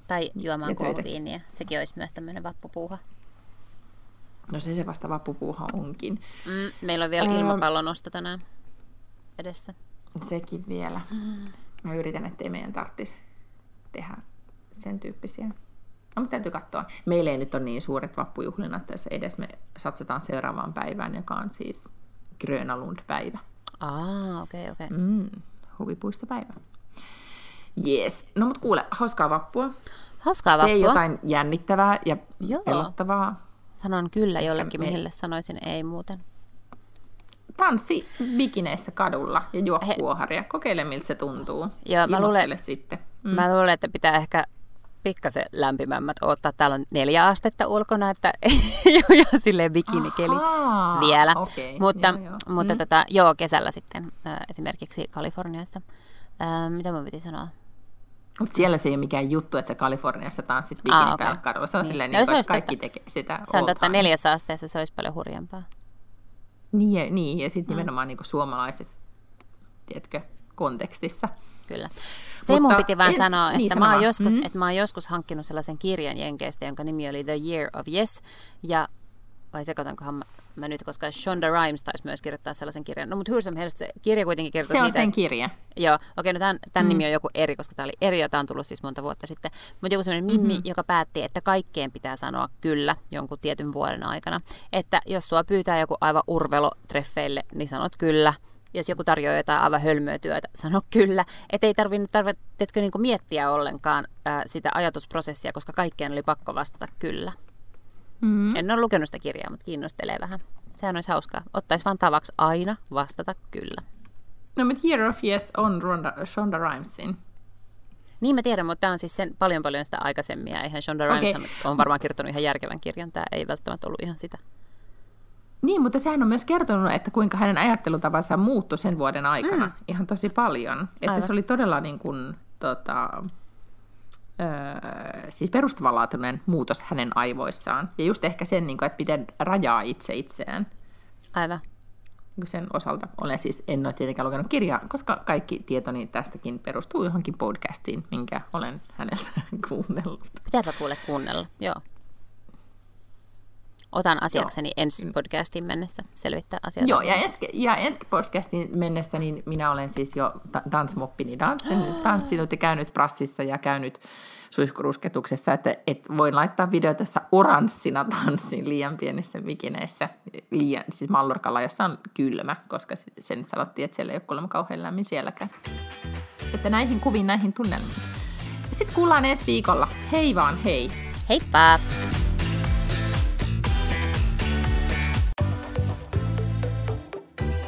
Tai juomaan kouluviiniä. Sekin olisi myös tämmöinen vappupuuha. No se se vasta vappupuuha onkin. Mm, meillä on vielä ilmapallonosto tänään edessä. Sekin vielä. Mm. Mä yritän, ettei meidän tarvitsisi tehdä sen tyyppisiä. No, mutta täytyy katsoa. Meillä ei nyt ole niin suuret vappujuhlinat tässä edes. Me satsataan seuraavaan päivään, joka on siis Grönalund-päivä. Ah, okei, okay, okei. Okay. Mm, huvipuistopäivä. Jees. No mut kuule, hauskaa vappua. Hauskaa vappua. Tee jotain jännittävää ja Joo. pelottavaa. Sanon kyllä jollekin, me... mihille sanoisin ei muuten tanssi bikineissä kadulla ja juo He... kuoharia. Kokeile, miltä se tuntuu. Joo, mä luulen, sitten. Mm. mä luulen, että pitää ehkä pikkasen lämpimämmät ottaa. Täällä on neljä astetta ulkona, että ei ole ihan silleen bikinikeli Ahaa, vielä. Okay, mutta joo, joo. mutta mm. tota, joo, kesällä sitten esimerkiksi Kaliforniassa. Äh, mitä mä piti sanoa? Mutta siellä se ei ole mikään juttu, että sä Kaliforniassa tanssit bikini ah, okay. kadulla. Se on niin. silleen, no, niin, että kaikki tekee sitä Se on totta, neljässä asteessa se olisi paljon hurjempaa. Niin, ja, niin, ja sitten mm. nimenomaan niin suomalaisessa tiedätkö, kontekstissa. Kyllä. Se Mutta mun piti vaan sanoa, että, niin, mä oon joskus, mm-hmm. että mä oon joskus hankkinut sellaisen kirjan Jenkeistä, jonka nimi oli The Year of Yes, ja vai sekoitankohan mä, mä nyt, koska Shonda Rhimes taisi myös kirjoittaa sellaisen kirjan. No, mutta Hylsam Hearst, se kirja kuitenkin kertoo Se on siitä, sen että- kirja. Joo, okei, no tämän, tämän mm. nimi on joku eri, koska tämä oli eri ja tämä on tullut siis monta vuotta sitten. Mutta joku sellainen mimmi, mm-hmm. joka päätti, että kaikkeen pitää sanoa kyllä jonkun tietyn vuoden aikana. Että jos sua pyytää joku aivan urvelo treffeille, niin sanot kyllä. Jos joku tarjoaa jotain aivan hölmöä työtä, sano kyllä. Että ei tarvinnut tarvitsetko niinku miettiä ollenkaan ää, sitä ajatusprosessia, koska kaikkeen oli pakko vastata kyllä. Mm. En ole lukenut sitä kirjaa, mutta kiinnostelee vähän. Sehän olisi hauskaa. Ottaisi vaan tavaksi aina vastata kyllä. No, mutta Year of Yes on Ronda, Shonda Rhimesin. Niin mä tiedän, mutta tämä on siis sen paljon paljon sitä aikaisemmin. Ja eihän Shonda Rhimes Okei. on varmaan kirjoittanut ihan järkevän kirjan. Tämä ei välttämättä ollut ihan sitä. Niin, mutta sehän on myös kertonut, että kuinka hänen ajattelutavansa muuttui sen vuoden aikana mm. ihan tosi paljon. Että Aivan. se oli todella niin kuin, tota, öö, siis perustavanlaatuinen muutos hänen aivoissaan. Ja just ehkä sen, niin kuin, että miten rajaa itse itseään Aivan. Niin sen osalta. Olen siis, en ole tietenkään lukenut kirjaa, koska kaikki tietoni tästäkin perustuu johonkin podcastiin, minkä olen häneltä kuunnellut. Pitääpä kuule kuunnella. Joo. Otan asiakseni Joo. ensi podcastiin mennessä selvittää asioita. Joo, ja ensi, ja ensi podcastin mennessä niin minä olen siis jo ta- dansmoppini tanssinut, tanssinut ja käynyt prassissa ja käynyt suihkurusketuksessa, että et voin laittaa videota, jossa oranssina tanssin liian pienissä bikineissä, liian, siis Mallorkalla, jossa on kylmä, koska se, se nyt sanottiin, että siellä ei ole kuulemma kauhean lämmin sielläkään. Että näihin kuviin, näihin tunnelmiin. Sitten kuullaan ensi viikolla. Hei vaan hei! Heippa!